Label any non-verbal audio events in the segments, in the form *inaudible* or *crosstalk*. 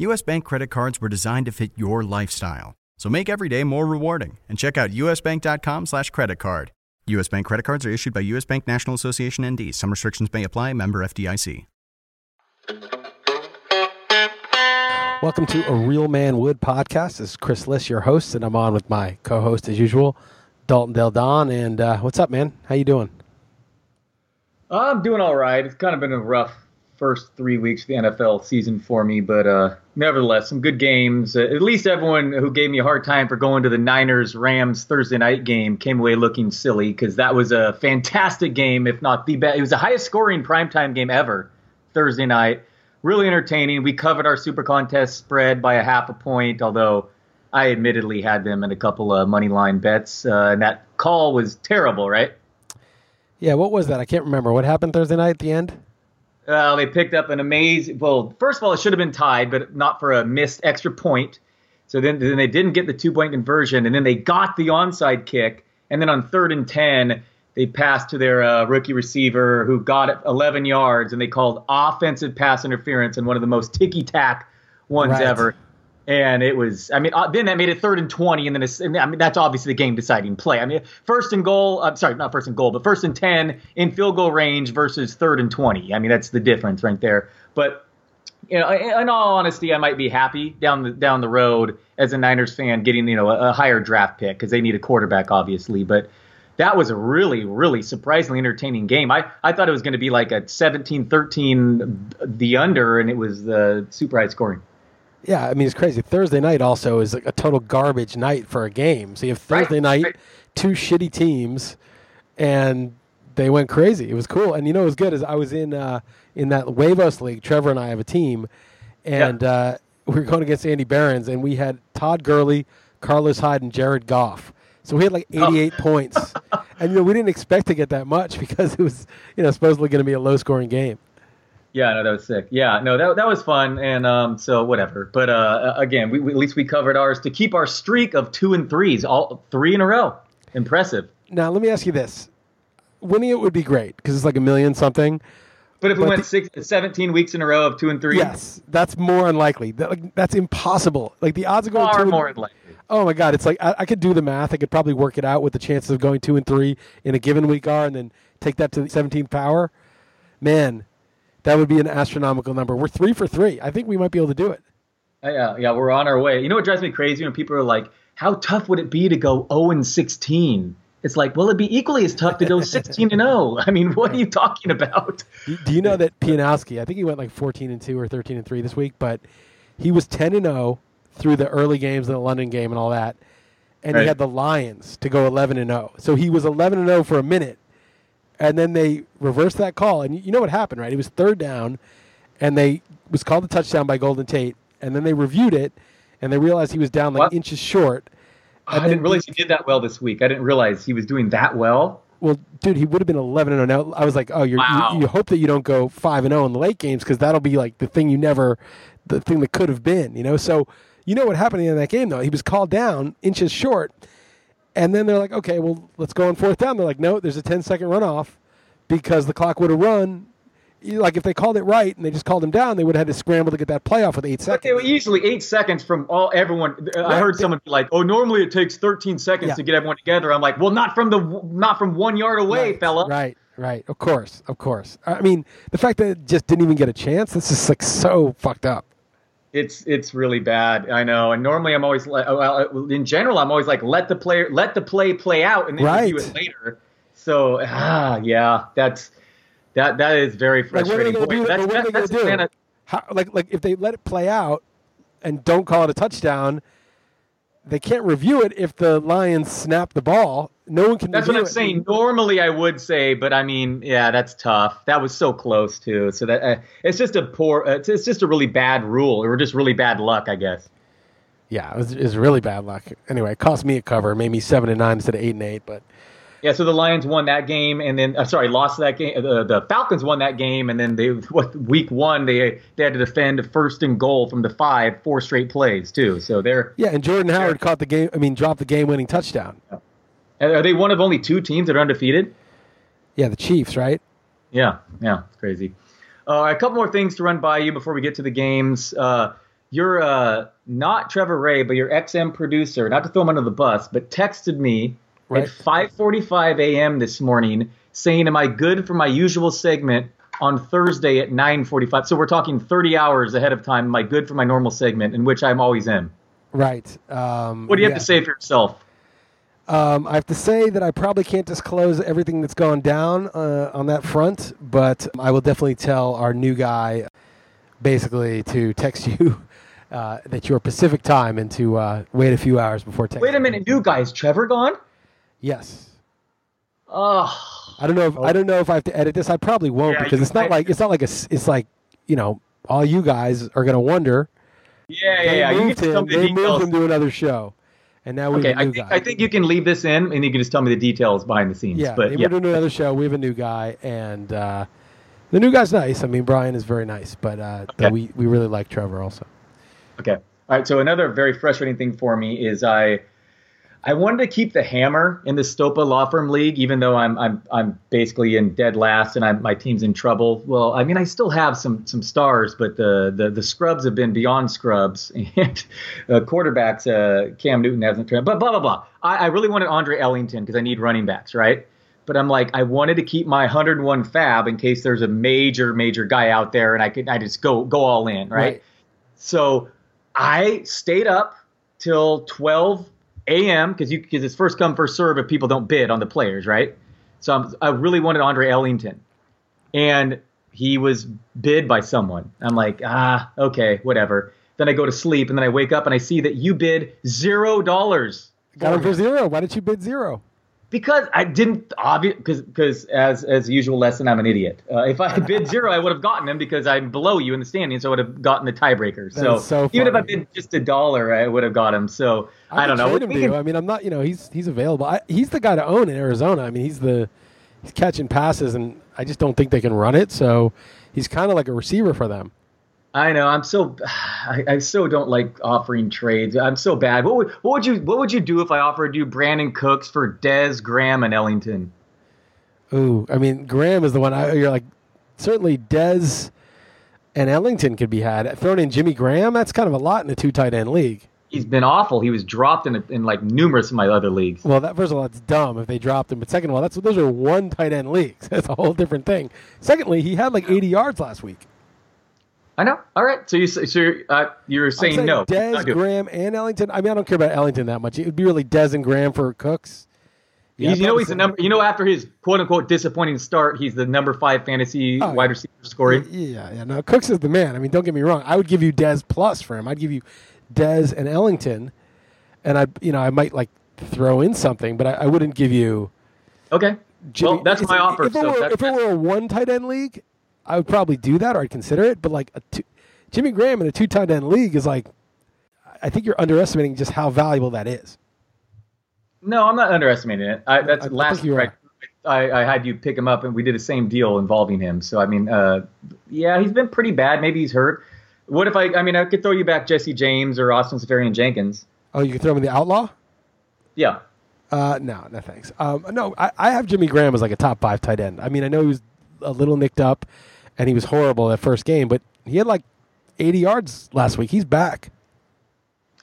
US Bank credit cards were designed to fit your lifestyle. So make every day more rewarding and check out usbank.com slash credit card. US Bank credit cards are issued by US Bank National Association ND. Some restrictions may apply. Member FDIC. Welcome to a Real Man Wood podcast. This is Chris Liss, your host, and I'm on with my co-host as usual, Dalton Del Don. And uh, what's up, man? How you doing? I'm doing all right. It's kind of been a rough first three weeks of the NFL season for me, but uh, nevertheless, some good games. Uh, at least everyone who gave me a hard time for going to the Niners Rams Thursday night game came away looking silly because that was a fantastic game, if not the best. It was the highest scoring primetime game ever Thursday night. Really entertaining. We covered our super contest spread by a half a point, although I admittedly had them in a couple of money line bets. Uh, and that call was terrible, right? Yeah, what was that? I can't remember. What happened Thursday night at the end? Uh, they picked up an amazing. Well, first of all, it should have been tied, but not for a missed extra point. So then, then they didn't get the two point conversion, and then they got the onside kick. And then on third and ten, they passed to their uh, rookie receiver who got it 11 yards, and they called offensive pass interference and one of the most ticky tack ones Right. ever. And it was, I mean, uh, then that made it third and 20, and then it's, and, I mean, that's obviously the game deciding play. I mean, first and goal, I'm sorry, not first and goal, but first and 10 in field goal range versus third and 20. I mean, that's the difference right there. But you know, in all honesty, I might be happy down the down the road as a Niners fan getting you know a, a higher draft pick because they need a quarterback, obviously. But that was a really, really surprisingly entertaining game. I, I thought it was going to be like a 17-13 the under, and it was the super high scoring. Yeah, I mean it's crazy. Thursday night also is like a total garbage night for a game. So you have Right, Thursday night, right. two shitty teams, and they went crazy. It was cool, and you know what was good is I was in uh, in that Wavos league. Trevor and I have a team, and uh, we were going against Andy Behrens, and we had Todd Gurley, Carlos Hyde, and Jared Goff. So we had like Oh. 88 *laughs* points, and you know we didn't expect to get that much because it was you know supposedly going to be a low scoring game. Yeah, no, that was sick. Yeah, no, that that was fun, and um, so whatever. But uh, again, we, we, at least we covered ours to keep our streak of two and threes, all three in a row. Impressive. Now let me ask you this: winning it would be great because it's like a million something. But if we But went the- six, 17 weeks in a row of two and three, Yes, that's more unlikely. That, like, that's impossible. Like the odds of going far two. more and, likely. oh my god, it's like I, I could do the math. I could probably work it out what the chances of going two and three in a given week are, and then take that to the 17th power. Man, that would be an astronomical number. We're three for three. I think we might be able to do it. Yeah, yeah, we're on our way. You know what drives me crazy when people are like, "How tough would it be to go 0 and 16?" It's like, well, it'd be equally as tough to go *laughs* 16 and 0. I mean, what are you talking about? Do, you know that Pianowski? I think he went like 14 and two or 13 and three this week, but he was 10 and 0 through the early games and the London game and all that, and he had the Lions to go 11 and 0. So he was 11 and 0 for a minute, and then they reversed that call. And you- know what happened, right? It was third down, and they was called a touchdown by Golden Tate, and then they reviewed it, and they realized he was down like inches short. I didn't realize he did that well this week. I didn't realize he was doing that well. Well, dude, he would have been 11 and 0. Now I was like, oh, you're, Wow. you, you hope that you don't go 5 and 0 in the late games because that'll be like the thing you never, the thing that could have been, you know. So, you know what happened in that game though? He was called down inches short, and then they're like, okay, well, let's go on fourth down. They're like, no, there's a 10 second runoff because the clock would have run. Like if they called it right and they just called him down, they would have had to scramble to get that playoff with eight But they were seconds. easily eight seconds from all everyone. I heard someone be like, "Oh, normally it takes 13 seconds Yeah. to get everyone together." I'm like, "Well, not from the not from one yard away, right, fella." Right, right. Of course, of course. I mean, the fact that it just didn't even get a chance, this is like so fucked up. It's it's really bad. I know. And normally I'm always like, well, in general, I'm always like, let the player, let the play play out, and then Right. review it later. So ah, yeah, that's that that is very Like, frustrating. they going to Boy, do? that's- what are they going to do? Like, like if they let it play out and don't call it a touchdown, they can't review it if the Lions snap the ball. No one can. That's what I'm it. saying. Normally, I would say, but I mean, yeah, that's tough. That was so close too. So that uh, it's just a poor. Uh, it's, it's just a really bad rule, or just really bad luck, I guess. Yeah, it was, it was really bad luck. Anyway, it cost me a cover. It made me seven and nine instead of eight and eight. But Yeah. So the Lions won that game, and then uh, sorry, lost that game. The, the Falcons won that game, and then they *laughs* what week one they they had to defend first and goal from the five, four straight plays too. So they're yeah, and Jordan Howard caught the game. I mean, dropped the game-winning touchdown. are they one of only two teams that are undefeated? Yeah, the Chiefs, right? Yeah, yeah, it's crazy. Uh, a couple more things to run by you before we get to the games. Uh, you're uh, not Trevor Ray, but your XM producer, not to throw him under the bus, but texted me Right. at 5:45 a.m. this morning saying, "Am I good for my usual segment on Thursday at 9:45?" So we're talking 30 hours ahead of time. Am I good for my normal segment, in which I'm always in? Right. Um, What do you yeah. have to say for yourself? Um, I have to say that I probably can't disclose everything that's gone down uh, on that front, but I will definitely tell our new guy, basically, to text *laughs* you uh, that you're Pacific time and to uh, wait a few hours before texting. Wait a minute, new guy, is Trevor gone? Yes. Oh, I don't know. If, I don't know if I have to edit this. I probably won't Yeah, because it's not might. like it's not like a. It's like you know, all you guys are gonna wonder. yeah, yeah, They yeah. Moved him. me the moved him to another show, and now we Okay, have a I new think guy. I think you can leave this in, and you can just tell me the details behind the scenes. Yeah, but they yeah, moved him to another show. We have a new guy, and uh, the new guy's nice. I mean, Brian is very nice, but uh, Okay. we we really like Trevor also. okay. All right. So another very frustrating thing for me is I I wanted to keep the hammer in the Stopa Law Firm League, even though I'm I'm I'm basically in dead last and I'm, my team's in trouble. Well, I mean, I still have some some stars, but the the, the scrubs have been beyond scrubs, *laughs* and uh, quarterbacks uh, Cam Newton hasn't turned. But blah blah blah. I, I really wanted Andre Ellington because I need running backs, right? But I'm like, I wanted to keep my 101 fab in case there's a major major guy out there, and I could I just go go all in, right? Right. So I stayed up till 12 a.m. because you because it's first come first serve if people don't bid on the players, right? So I'm, I really wanted Andre Ellington, and he was bid by someone. I'm like, ah, okay, whatever. Then I go to sleep, and then I wake up and I see that you bid zero dollars. Got him for zero. Why did you bid zero? Because I didn't obvious because because as as usual lesson I'm an idiot. Uh, if I had bid *laughs* zero, I would have gotten him because I'm below you in the standings. So I would have gotten the tiebreaker. So, so even if I bid just a dollar, I would have got him. So I, don't know. him can- I mean, I'm not. You know, he's he's available. I, he's the guy to own in Arizona. I mean, he's the he's catching passes, and I just don't think they can run it. So he's kind of like a receiver for them. I know. I'm so. *sighs* I, I so don't like offering trades. I'm so bad. What would what would you what would you do if I offered you Brandin Cooks for Dez Graham and Ellington? Ooh, I mean, Graham is the one. I, you're like, certainly Dez and Ellington could be had. Thrown in Jimmy Graham, that's kind of a lot in a two tight end league. He's been awful. He was dropped in in like numerous of my other leagues. Well, that first of all, that's dumb if they dropped him. But second of all, that's those are one tight end leagues. *laughs* That's a whole different thing. Secondly, he had like 80 yards last week. I know. All right. So you so you're, uh, you're saying, no? Dez, Not do it. Graham, and Ellington. I mean, I don't care about Ellington that much. It would be really Dez and Graham for Cooks. Yeah, you know he's the number. You know after his quote unquote disappointing start, he's the number five fantasy Oh, wide yeah. receiver scoring. Yeah, yeah. No, Cooks is the man. I mean, don't get me wrong. I would give you Dez plus for him. I'd give you Dez and Ellington, and I, you know, I might like throw in something, but I, I wouldn't give you. Okay. Jimmy. well, that's my offer. If it, were, if it were a one tight end league, I would probably do that, or I'd consider it. But like a two, Jimmy Graham in a two tight end league is like, I think you're underestimating just how valuable that is. no, I'm not underestimating it. I, that's I- last year. I, I, I had you pick him up, and we did the same deal involving him. So I mean, uh, yeah, he's been pretty bad. Maybe he's hurt. What if I? I mean, I could throw you back Jesse James or Austin Seferian-Jenkins. Oh, you could throw him in the outlaw. Yeah. Uh, no, no thanks. Um, no, I, I have Jimmy Graham as like a top five tight end. I mean, I know he was a little nicked up, and he was horrible that first game, but he had like 80 yards last week. He's back.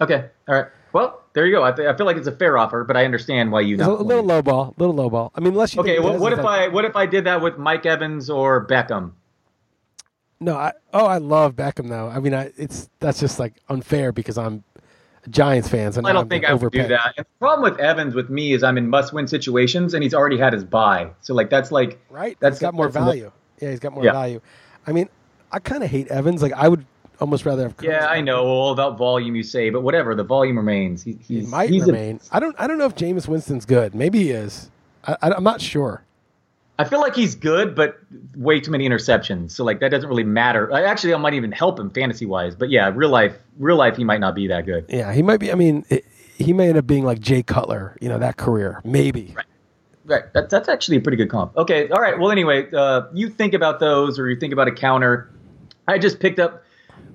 Okay. All right. Well, there you go. I, th- I feel like it's a fair offer, but I understand why you It's a not. little low ball, little low ball. I mean, unless you Okay. think What, Dez what is if like- I what if I did that with Mike Evans or Beckham? No, I oh I love Beckham though. I mean, I, it's that's just like unfair because I'm a Giants fans So I don't think I would do that. And the problem with Evans with me is I'm in must-win situations, and he's already had his buy. So like that's like Right? That's he's got more that's value. Yeah, he's got more Yeah. value. I mean, I kind of hate Evans. Like I would almost rather have. yeah, I know all about volume you say, but whatever. The volume remains. He, He he's, might remain. I don't. I don't know if Jameis Winston's good. Maybe he is. I, I, I'm not sure. I feel like he's good, but way too many interceptions. So like that doesn't really matter. Actually, I might even help him fantasy wise. But yeah, real life, real life, he might not be that good. Yeah, he might be. I mean, it, he may end up being like Jay Cutler. You know that career. Maybe. Right. That, that's actually a pretty good comp. Okay. All right. Well, anyway, uh, you think about those, or you think about a counter. I just picked up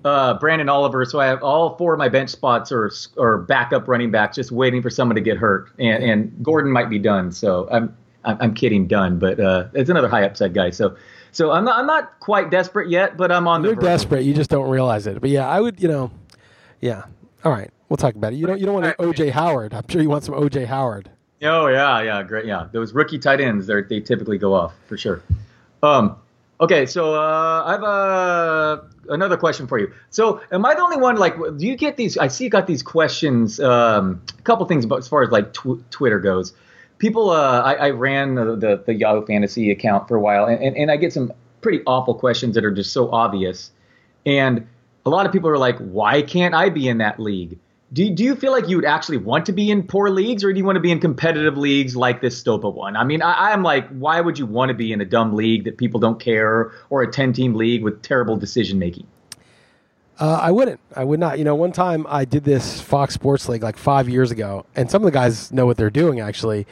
uh, Branden Oliver, so I have all four of my bench spots or or backup running backs, just waiting for someone to get hurt, and, and Gordon might be done. So I'm I'm, I'm kidding, done, but uh, it's another high upside guy. So so I'm not I'm not quite desperate yet, but I'm on the You're the verge. desperate. You just don't realize it. But yeah, I would. You know. Yeah. All right. We'll talk about it. You don't. You don't want an OJ Howard. I'm sure you want some OJ Howard. Oh yeah, yeah, great, yeah. Those rookie tight ends, they they typically go off for sure. Um, okay, so uh, I have uh, another question for you. So, am I the only one? Like, do you get these? I see you got these questions. Um, a couple things about as far as like tw- Twitter goes. People, uh, I, I ran the, the the Yahoo Fantasy account for a while, and, and and I get some pretty awful questions that are just so obvious. And a lot of people are like, why can't I be in that league? Do, do you feel like you would actually want to be in poor leagues or do you want to be in competitive leagues like this Stopa one? I mean, I, I'm like, why would you want to be in a dumb league that people don't care or a 10 team league with terrible decision making? Uh, I wouldn't. I would not. You know, one time I did this Fox Sports League like five years ago, and some of the guys know what they're doing actually,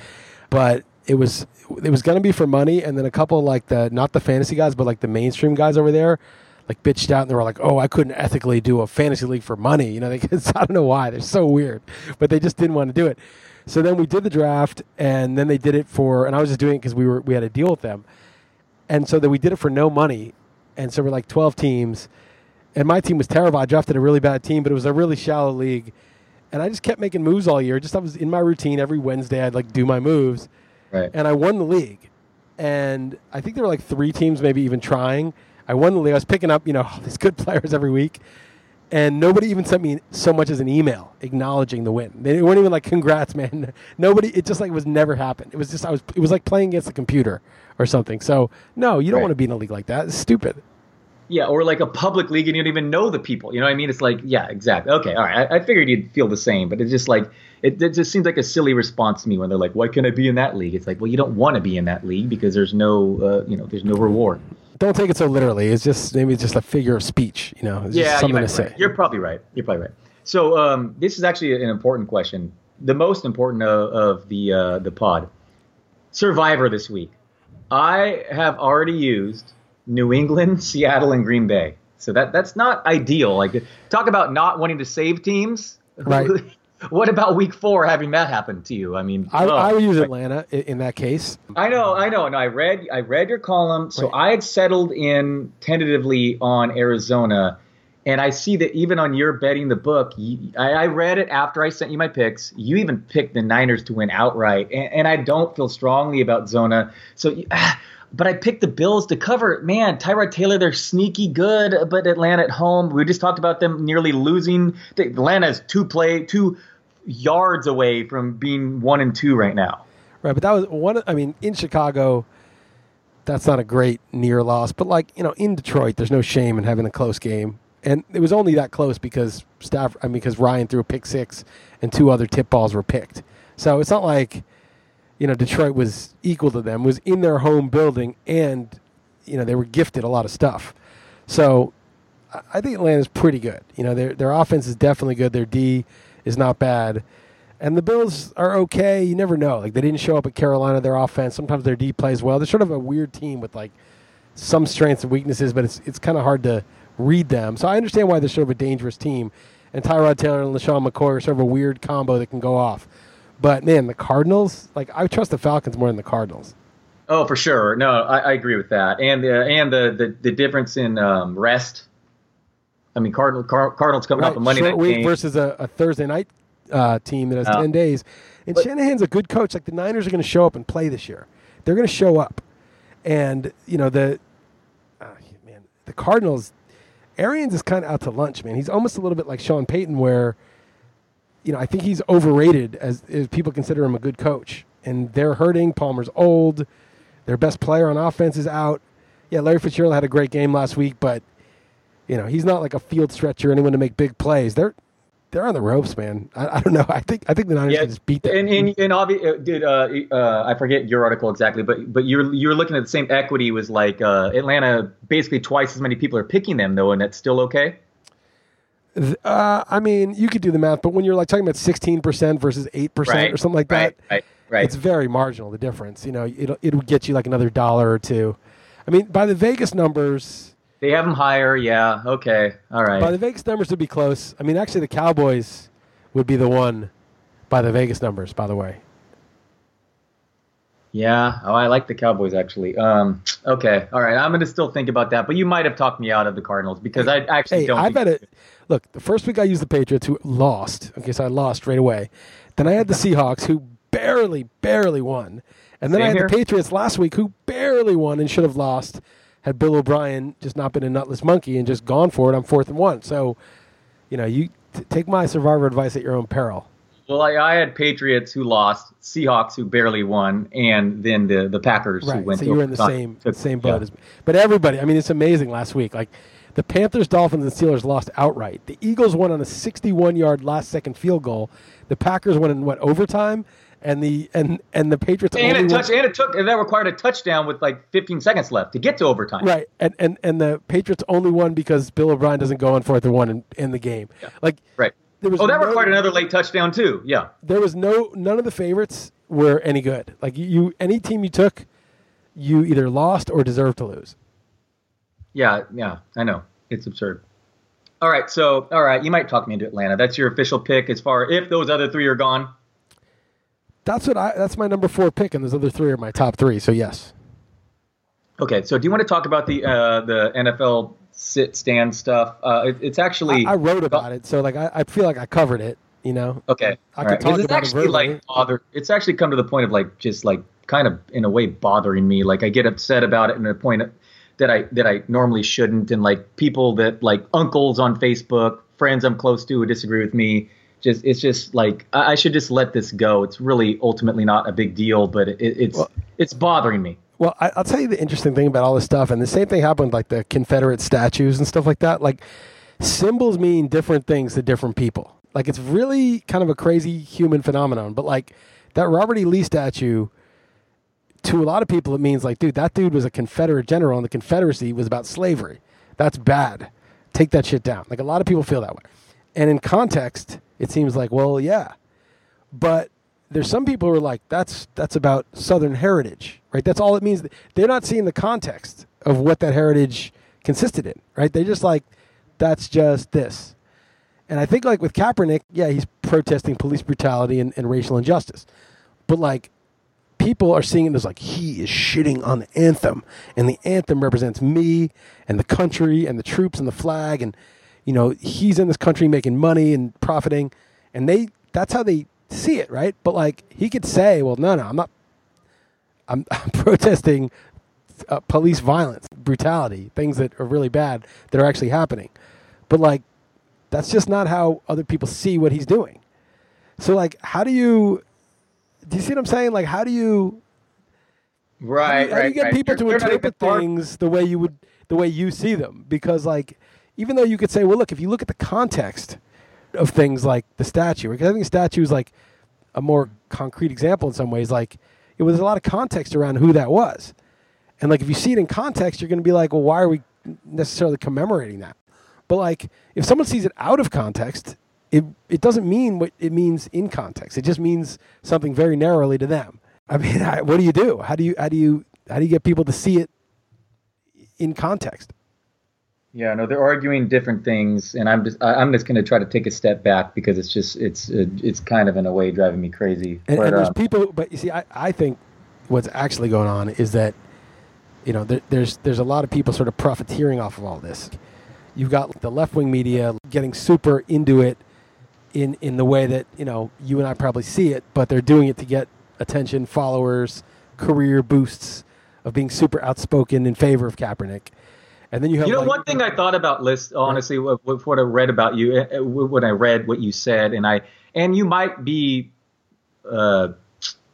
but it was it was going to be for money, and then a couple like the not the fantasy guys, but like the mainstream guys over there, like bitched out and they were like, "Oh, I couldn't ethically do a fantasy league for money." You know, they, *laughs* I don't know why they're so weird, but they just didn't want to do it. So then we did the draft, and then they did it for, and I was just doing it because we were we had a deal with them, and so that we did it for no money, and so we're like twelve teams and my team was terrible. I drafted a really bad team, but it was a really shallow league, and I just kept making moves all year. Just I was in my routine every Wednesday. I'd like do my moves, Right. and I won the league. And I think there were like three teams, maybe even trying. I won the league. I was picking up, you know, *laughs* all these good players every week, and nobody even sent me so much as an email acknowledging the win. They weren't even like, "Congrats, man." *laughs* Nobody. It just like was never happened. It was just I was. It was like playing against a computer or something. So no, you don't Right. want to be in a league like that. It's stupid. Yeah, or like a public league and you don't even know the people. You know what I mean? It's like, yeah, exactly. Okay, all right. I, I figured you'd feel the same, but it's just like, it, it just seems like a silly response to me when they're like, why can't I be in that league? It's like, well, you don't want to be in that league because there's no, uh, you know, there's no reward. Don't take it so literally. It's just maybe it's just a figure of speech. You know, it's yeah, something to be say. right. You're probably right. You're probably right. So um, this is actually an important question, the most important of, of the uh, the pod. Survivor this week. I have already used New England, *laughs* Seattle, and Green Bay. So that that's not ideal. Like talk about not wanting to save teams. Right. *laughs* what about week four having that happen to you? I mean, I, oh. I would use oh. Atlanta i- in that case. I know, I know, and I read, I read your column, so I had settled in tentatively on Arizona, and I see that even on your betting the book, you, I, I read it after I sent you my picks. You even picked the Niners to win outright, and, and I don't feel strongly about Zona, so. you- But I picked the Bills to cover. Man, Tyrod Taylor, they're sneaky good, but Atlanta at home. We just talked about them nearly losing. Atlanta's two play, two yards away from being one and two right now. Right, but that was one. I mean, in Chicago, that's not a great near loss. But like you know, in Detroit, there's no shame in having a close game, and it was only that close because staff. I mean, because Ryan threw a pick six, and two other tip balls were picked. So it's not like you know Detroit was equal to them. Was in their home building, and you know they were gifted a lot of stuff. So I- think Atlanta's pretty good. You know, their their offense is definitely good. Their D is not bad. And the Bills are okay. You never know. Like they didn't show up at Carolina. Their offense sometimes their D plays well. They're sort of a weird team with like some strengths and weaknesses, but it's it's kind of hard to read them. So I understand why they're sort of a dangerous team. And Tyrod Taylor and LeSean McCoy are sort of a weird combo that can go off. But man, the Cardinals, like I trust the Falcons more than the Cardinals. Oh, for sure. No, I, I agree with that, and the and the the, the difference in um, rest. I mean, Cardinal, Car, Cardinals coming up a Monday Short night week game. versus a, a Thursday night uh, team that has Yeah. ten days. And But- Shanahan's a good coach. Like the Niners are going to show up and play this year. They're going to show up, and you know the uh, man, the Cardinals, Arians is kind of out to lunch, man. He's almost a little bit like Sean Payton, where you know I think he's overrated as, as people consider him a good coach, and they're hurting. Palmer's old. Their best player on offense is out. Yeah, Larry Fitzgerald had a great game last week, but you know he's not like a field stretcher, anyone to make big plays. They're they're on the ropes, man. I, I don't know. *laughs* I think I think the Niners Yeah, can just beat them. And and, and obvi- uh, did uh, uh, I forget your article exactly, but but you're you're looking at the same equity was like uh, Atlanta. Basically, twice as many people are picking them though, and that's still okay. Uh, I mean, you could do the math, but when you're like talking about 16% versus 8% Right, or something like right, that, right, right. it's very marginal, the difference. You know, it'll, it'll get you like another dollar or two. I mean, by the Vegas numbers, They have them higher, yeah. Okay, all right. by the Vegas numbers would be close. I mean, actually, the Cowboys would be the one by the Vegas numbers, by the way. Yeah. Oh, I like the Cowboys actually. Um. Okay. All right. I'm gonna still think about that, but you might have talked me out of the Cardinals because I actually Hey, don't. I bet it. Look, the first week I used the Patriots, who lost. Okay, so I lost right away. Then I had the Seahawks, who barely, barely won. And then I Same had the. Patriots last week, who barely won and should have lost had Bill O'Brien just not been a nutless monkey and just gone for it on fourth and one. So, you know, you t- take my survivor advice at your own peril. Well, I, I had Patriots who lost, Seahawks who barely won, and then the the Packers who Right. went. So you were in the same Took- same boat yeah. as me. But everybody, I mean, it's amazing last week. Like the Panthers, Dolphins, and Steelers lost outright. The Eagles won on a 61 yard last second field goal. The Packers won in what overtime, and the and and the Patriots And only it won- touched, and it took, and that required a touchdown with like 15 seconds left to get to overtime. Right, and, and and the Patriots only won because Bill O'Brien doesn't go on fourth and one in, in the game. Like Right. There was Oh, that no- required another late touchdown too. Yeah. There was no none of the favorites were any good. Like you, any team you took, you either lost or deserved to lose. Yeah. Yeah. I know. It's absurd. All right. So, all right. You might talk me into Atlanta. That's your official pick as far if those other three are gone. That's what I. That's my number four pick, and those other three are my top three. So yes. Okay. So, do you want to talk about the uh, the NFL sit stand stuff? Uh, it, it's actually I, I wrote about it, so like I, I feel like I covered it. You know. Okay. I could right. talk it's about it actually verbally. like bother. It's actually come to the point of like just like kind of in a way bothering me. Like I get upset about it in a point that I that I normally shouldn't, and like people that like uncles on Facebook, friends I'm close to who disagree with me. Just it's just like I, I should just let this go. It's really ultimately not a big deal, but it, it's Well- it's bothering me. Well, I, I'll tell you the interesting thing about all this stuff, and the same thing happened with like the Confederate statues and stuff like that. Like symbols mean different things to different people. Like it's really kind of a crazy human phenomenon. But like that Robert E. Lee statue, to a lot of people, it means like, dude, that dude was a Confederate general, and the Confederacy was about slavery. That's bad. Take that shit down. Like a lot of people feel that way. And in context, it seems like, well, yeah, but there's some people who are like that's that's about southern heritage right? That's all it means. They're not seeing the context of what that heritage consisted in right? They're just like that's just this. And i think like with kaepernick yeah he's protesting police brutality and, and racial injustice. But like people are seeing it as like he is shitting on the anthem. And the anthem represents me and the country and the troops and the flag. And you know he's in this country making money and profiting. And they that's how they see it right? But like he could say well no no i'm not i'm, *laughs* I'm protesting uh, police violence brutality things that are really bad that are actually happening but like that's just not how other people see what he's doing so like how do you do you see what i'm saying like how do you Right. how do you, how do you get right. people to they're interpret things the way you would the way you see them because like even though you could say well look if you look at the context of things like the statue because i think the statue is like a more concrete example in some ways like it was a lot of context around who that was. And like if you see it in context you're going to be like well why are we necessarily commemorating that? But like if someone sees it out of context it it doesn't mean what it means in context. It just means something very narrowly to them. I mean I, *laughs* what do you do? How do you how do you how do you get people to see it in context Yeah, no, they're arguing different things, and I'm just I'm just going to try to take a step back because it's just it's uh, it's kind of in a way driving me crazy. And, But, and there's uh, people, but you see, I, I think what's actually going on is that, you know, there, there's there's a lot of people sort of profiteering off of all this. You've got the left wing media getting super into it in in the way that you know you and I probably see it, but they're doing it to get attention, followers, career boosts of being super outspoken in favor of Kaepernick. And then you have You know, like, one thing I thought about Liss, honestly, with, with what I read about you, uh, uh, when I read what you said, and I, and you might be uh,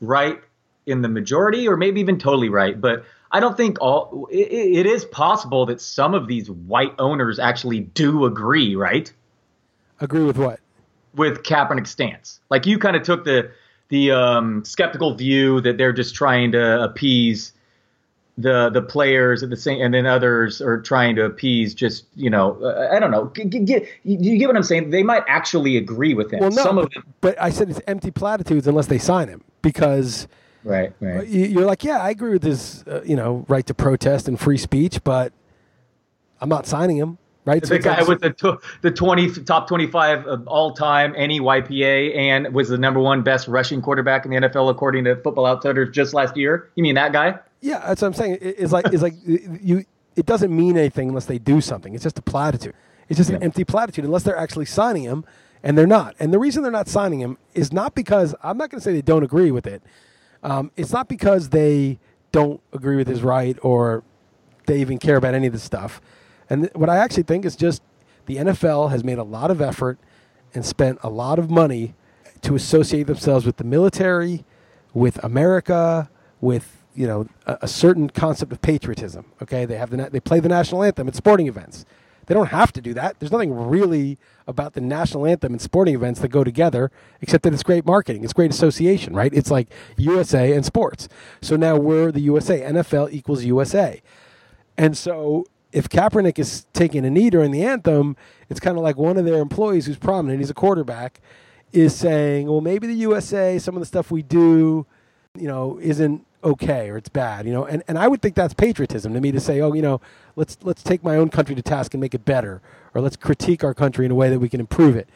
right in the majority, or maybe even totally right, but I don't think all. It, it is possible that some of these white owners actually do agree, right, agree with what? with Kaepernick's stance. Like you kind of took the the um, skeptical view that they're just trying to appease the the players at the same, and then others are trying to appease just you know uh, I don't know. G- g- you, get what I'm saying? They might actually agree with him. Well, no, Some of them, but I said it's empty platitudes unless they sign him because right, right. you- you're like, yeah, I agree with his, uh, you know, right to protest and free speech, but I'm not signing him, right? The it's guy like- with the tw- the 20 top 25 of all time any YPA and was the number one best rushing quarterback in the NFL according to Football Outsiders just last year. You mean that guy? Yeah, that's what I'm saying. It- It's like it's like *laughs* you. It doesn't mean anything unless they do something. It's just a platitude. It's just an empty platitude unless they're actually signing him, and they're not. And the reason they're not signing him is not because I'm not going to say they don't agree with it. Um, it's not because they don't agree with his right or they even care about any of this stuff. And th- what I actually think is just the NFL has made a lot of effort and spent a lot of money to associate themselves with the military, with America, with you know a, a certain concept of patriotism. Okay, they have the na- they play the national anthem at sporting events. They don't have to do that. There's nothing really about the national anthem and sporting events that go together, except that it's great marketing. It's great association, right? It's like USA and sports. So now we're the USA. NFL equals USA. And so if Kaepernick is taking a knee during the anthem, it's kind of like one of their employees who's prominent, he's a quarterback, is saying, well, maybe the USA, some of the stuff we do, you know, isn't okay or it's bad, you know. And, and I would think that's patriotism to me to say, oh, you know, let's let's take my own country to task and make it better, or let's critique our country in a way that we can improve it.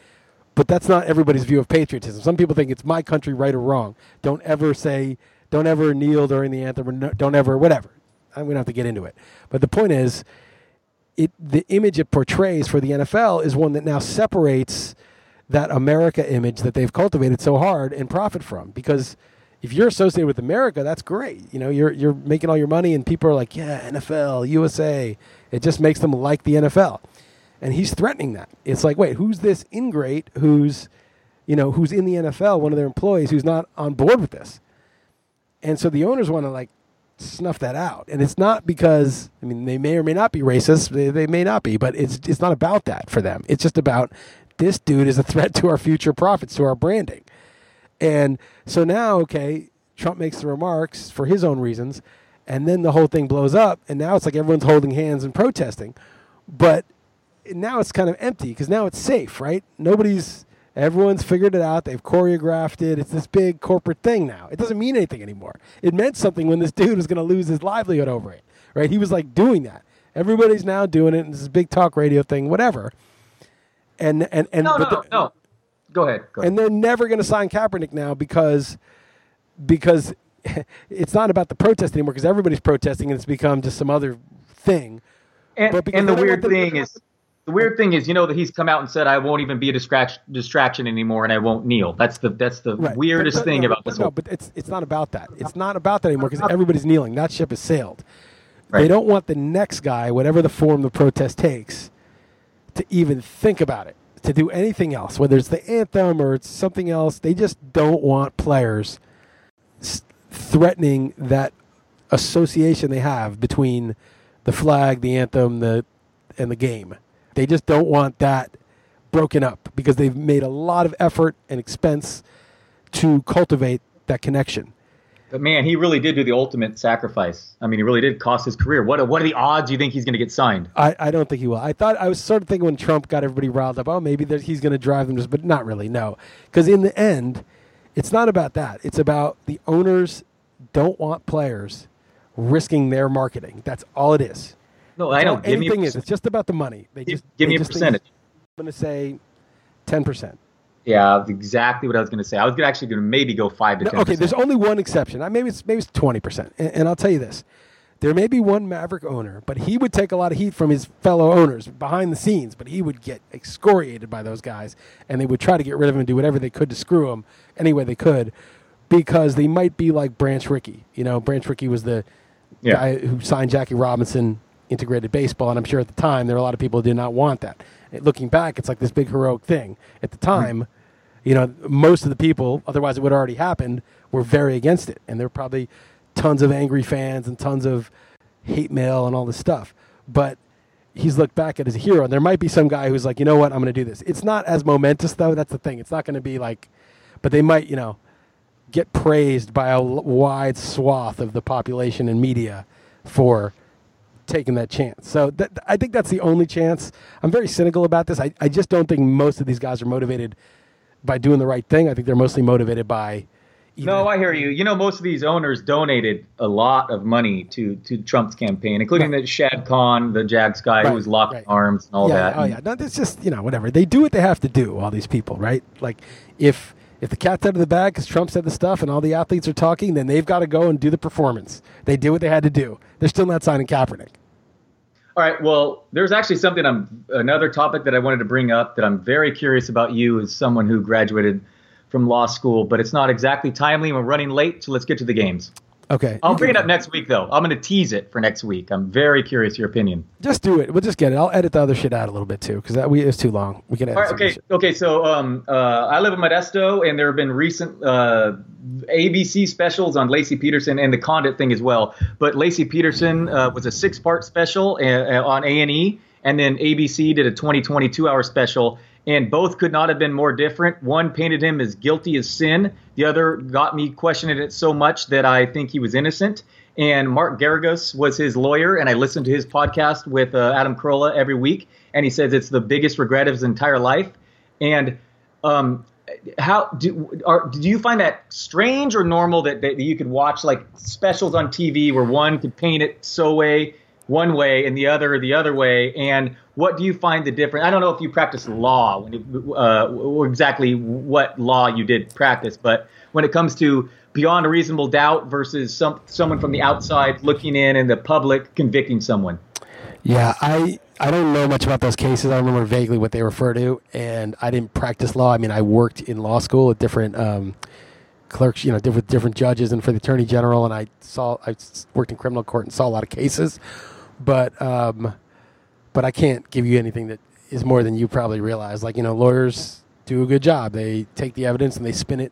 But that's not everybody's view of patriotism. Some people think it's my country, right or wrong. Don't ever say, don't ever kneel during the anthem, or no, don't ever, whatever. I'm going to have to get into it. But the point is, it the image it portrays for the NFL is one that now separates that America image that they've cultivated so hard and profit from. Because if you're associated with America, that's great. You know, you're you're making all your money, and people are like, yeah, NFL, USA. It just makes them like the NFL, and he's threatening that. It's like, wait, who's this ingrate who's, you know, who's in the NFL, one of their employees, who's not on board with this? And so the owners want to like snuff that out. And it's not because I mean they may or may not be racist, they, they may not be, but it's it's not about that for them. It's just about this dude is a threat *laughs* to our future profits, to our branding. And so now, okay, Trump makes the remarks for his own reasons, and then the whole thing blows up, and now it's like everyone's holding hands and protesting. But now it's kind of empty because now it's safe, right? Nobody's everyone's figured it out. They've choreographed it. It's this big corporate thing now. It doesn't mean anything anymore. It meant something when this dude was going to lose his livelihood over it, right? He was like doing that. Everybody's now doing it. And this is big talk radio thing, whatever. And and and No, no, the- no. Go ahead. Go ahead. and they're never going to sign Kaepernick now because because *laughs* it's not about the protest anymore because everybody's protesting and it's become just some other thing. And, But and the weird thing is, the weird thing is, you know that he's come out and said, "I won't even be a distraction distraction anymore, and I won't kneel." That's the that's the Right. weirdest But- but thing no, about this No, whole. but it's it's not about that. It's not about that anymore because everybody's kneeling. That ship has sailed. Right. They don't want the next guy, whatever the form the protest takes, to even think about it, to do anything else, whether it's the anthem or it's something else. They just don't want players threatening that association they have between the flag, the anthem, the and the game. They just don't want that broken up because they've made a lot of effort and expense to cultivate that connection. But man, he really did do the ultimate sacrifice. I mean, he really did cost his career. What are, what are the odds you think he's going to get signed? I, I don't think he will. I thought I was sort of thinking when Trump got everybody riled up, oh, maybe that he's going to drive them, just, but not really. No, because in the end, it's not about that. It's about the owners don't want players risking their marketing. That's all it is. No, I don't. Anything is. It's just about the money. They Give- just give me a percentage. I'm going to say ten percent. yeah, exactly what I was going to say. I was actually going to maybe go five to No, ten. okay, there's only one exception. I- Maybe it's maybe it's twenty percent, and, and I'll tell you this: there may be one Maverick owner, but he would take a lot of heat from his fellow owners behind the scenes. But he would get excoriated by those guys, and they would try to get rid of him and do whatever they could to screw him any way they could, because they might be like Branch Rickey. You know, Branch Rickey was the Yeah. guy who signed Jackie Robinson integrated baseball, and I'm sure at the time there were a lot of people who did not want that. Looking back, it's like this big heroic thing. At the hmm. time, you know, most of the people, otherwise it would have already happened, were very against it, and there were probably tons of angry fans and tons of hate mail and all this stuff. But he's looked back at as a hero, and there might be some guy who's like, you know what, I'm going to do this. It's not as momentous though. That's the thing. It's not going to be like, but they might, you know, get praised by a wide swath of the population and media for taking that chance. So that, I think that's the only chance. I'm very cynical about this. I, I just don't think most of these guys are motivated by doing the right thing. I think they're mostly motivated by. No, I hear you. You know, most of these owners donated a lot of money to to Trump's campaign, including the Shad Khan, the Jags guy Right, who was locked right. in arms and all yeah, that. Oh yeah, no, it's just you know whatever they do what they have to do. All these people, right? Like if if the cat's out of the bag because Trump said the stuff and all the athletes are talking, then they've got to go and do the performance. They did what they had to do. They're still not signing Kaepernick. All right. Well, there's actually something I'm another topic that I wanted to bring up that I'm very curious about you as someone who graduated from law school, but it's not exactly timely. We're running late, so let's get to the games. Okay, I'll bring it up next week, though. I'm going to tease it for next week. I'm very curious your opinion. Just do it. We'll just get it. I'll edit the other shit out a little bit too because that we is too long. We can edit. All right, some of this okay, okay. So um, uh, I live in Modesto, and there have been recent uh, ABC specials on Laci Peterson and the Condit thing as well. But Laci Peterson uh, was a six-part special uh, uh, on A and E, and then ABC did a 20 22-hour special, and both could not have been more different. One painted him as guilty as sin. The other got me questioning it so much that I think he was innocent. And Mark Geragos was his lawyer, and I listened to his podcast with uh, Adam Carolla every week, and he says it's the biggest regret of his entire life. And um, how do are, do you find that strange or normal that, that you could watch like specials on TV where one could paint it so way one way and the other the other way? And what do you find the difference? I don't know if you practice law, uh, exactly what law you did practice, but when it comes to beyond a reasonable doubt versus some someone from the outside looking in and the public convicting someone. Yeah, I I don't know much about those cases. I remember vaguely what they refer to, and I didn't practice law. I mean, I worked in law school with different um, clerks, you know, different different judges, and for the attorney general, and I saw I worked in criminal court and saw a lot of cases, but um, but I can't give you anything that is more than you probably realize. Like you know, lawyers do a good job. They take the evidence and they spin it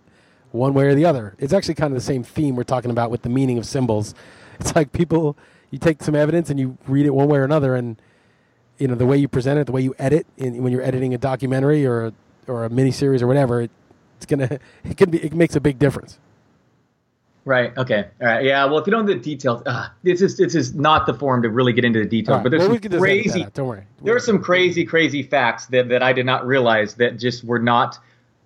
one way or the other. It's actually kind of the same theme we're talking about with the meaning of symbols. *laughs* It's like people, you take some evidence and you read it one way or another, and you know the way you present it, the way you edit, in, when you're editing a documentary or a, or a miniseries or whatever, it, it's gonna *laughs* it can be it makes a big difference. Right. Okay. All right. Yeah. Well, if you don't know the details, uh, this is this is not the forum to really get into the details. All right, But there's well, some can just edit that crazy. Don't worry. There are some crazy, crazy facts that, that I did not realize that just were not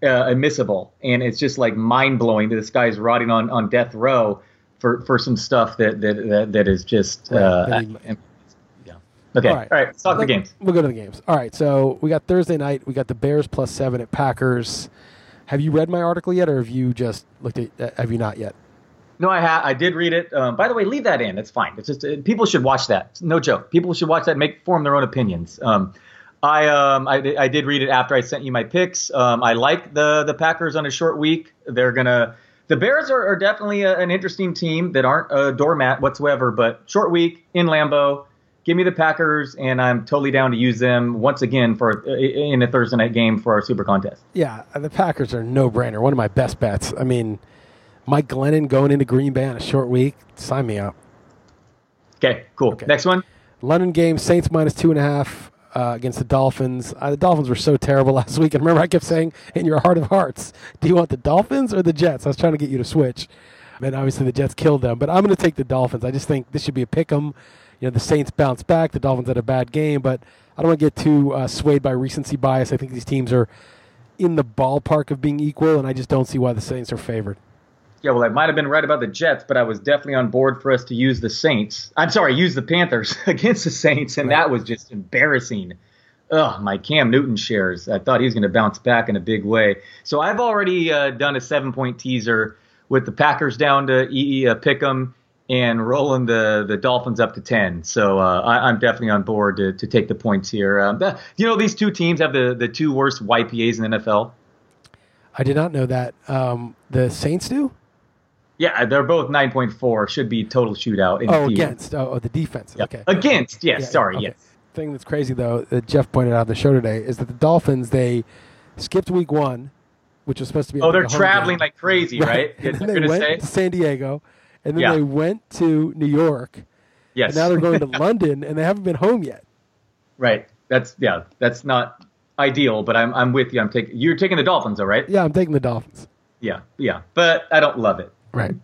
uh, admissible, and it's just like mind blowing that this guy is rotting on, on death row for, for some stuff that that that, that is just. Right, Uh, yeah. Okay. All right. Let's talk the games. We'll go to the games. All right. So we got Thursday night. We got the Bears plus seven at Packers. Have you read my article yet, or have you just looked at? Uh, have you not yet? No, I ha- I did read it. Um, by the way, leave that in. It's fine. It's just uh, people should watch that. No joke. People should watch that. Make form their own opinions. Um, I um I, I did read it after I sent you my picks. Um, I like the the Packers on a short week. They're gonna. The Bears are, are definitely a, an interesting team that aren't a doormat whatsoever. But short week in Lambeau. Give me the Packers, and I'm totally down to use them once again for uh, in a Thursday night game for our Super Contest. Yeah, the Packers are no brainer. One of my best bets. I mean, Mike Glennon going into Green Bay on a short week. Sign me up. Okay, cool. Okay. Next one. London game, Saints minus two and a half uh, against the Dolphins. Uh, the Dolphins were so terrible *laughs* last week. And remember, I kept saying, in your heart of hearts, do you want the Dolphins or the Jets? I was trying to get you to switch. And obviously, the Jets killed them. But I'm going to take the Dolphins. I just think this should be a pick 'em. You know, the Saints bounce back. The Dolphins had a bad game, but I don't want to get too uh, swayed by recency bias. I think these teams are in the ballpark of being equal, and I just don't see why the Saints are favored. Yeah, well, I might have been right about the Jets, but I was definitely on board for us to use the Saints. I'm sorry, use the Panthers *laughs* against the Saints, and that was just embarrassing. Ugh, my Cam Newton shares. I thought he was going to bounce back in a big way. So I've already uh, done a seven point teaser with the Packers down to EE uh, pick 'em and rolling the, the Dolphins up to 10. So uh, I, I'm definitely on board to, to take the points here. Um, you know, these two teams have the, the two worst YPAs in the NFL. I did not know that. Um, the Saints do? Yeah, they're both 9.4. Should be total shootout. In Oh, theory. against. Oh, oh, the defense. Yeah. Okay. Against, yes, Yeah, sorry, okay. yes. Thing that's crazy though that Jeff pointed out on the show today is that the Dolphins they skipped week one, which was supposed to be. Oh, they're traveling game. like crazy, *laughs* right? Then they went say. to San Diego, and then Yeah. they went to New York, Yes. and now they're going to *laughs* London, and they haven't been home yet. right. That's, yeah, that's not ideal, but I'm, I'm with you. I'm taking, you're taking the Dolphins, though, right? Yeah, I'm taking the Dolphins. Yeah, yeah. But I don't love it. Right.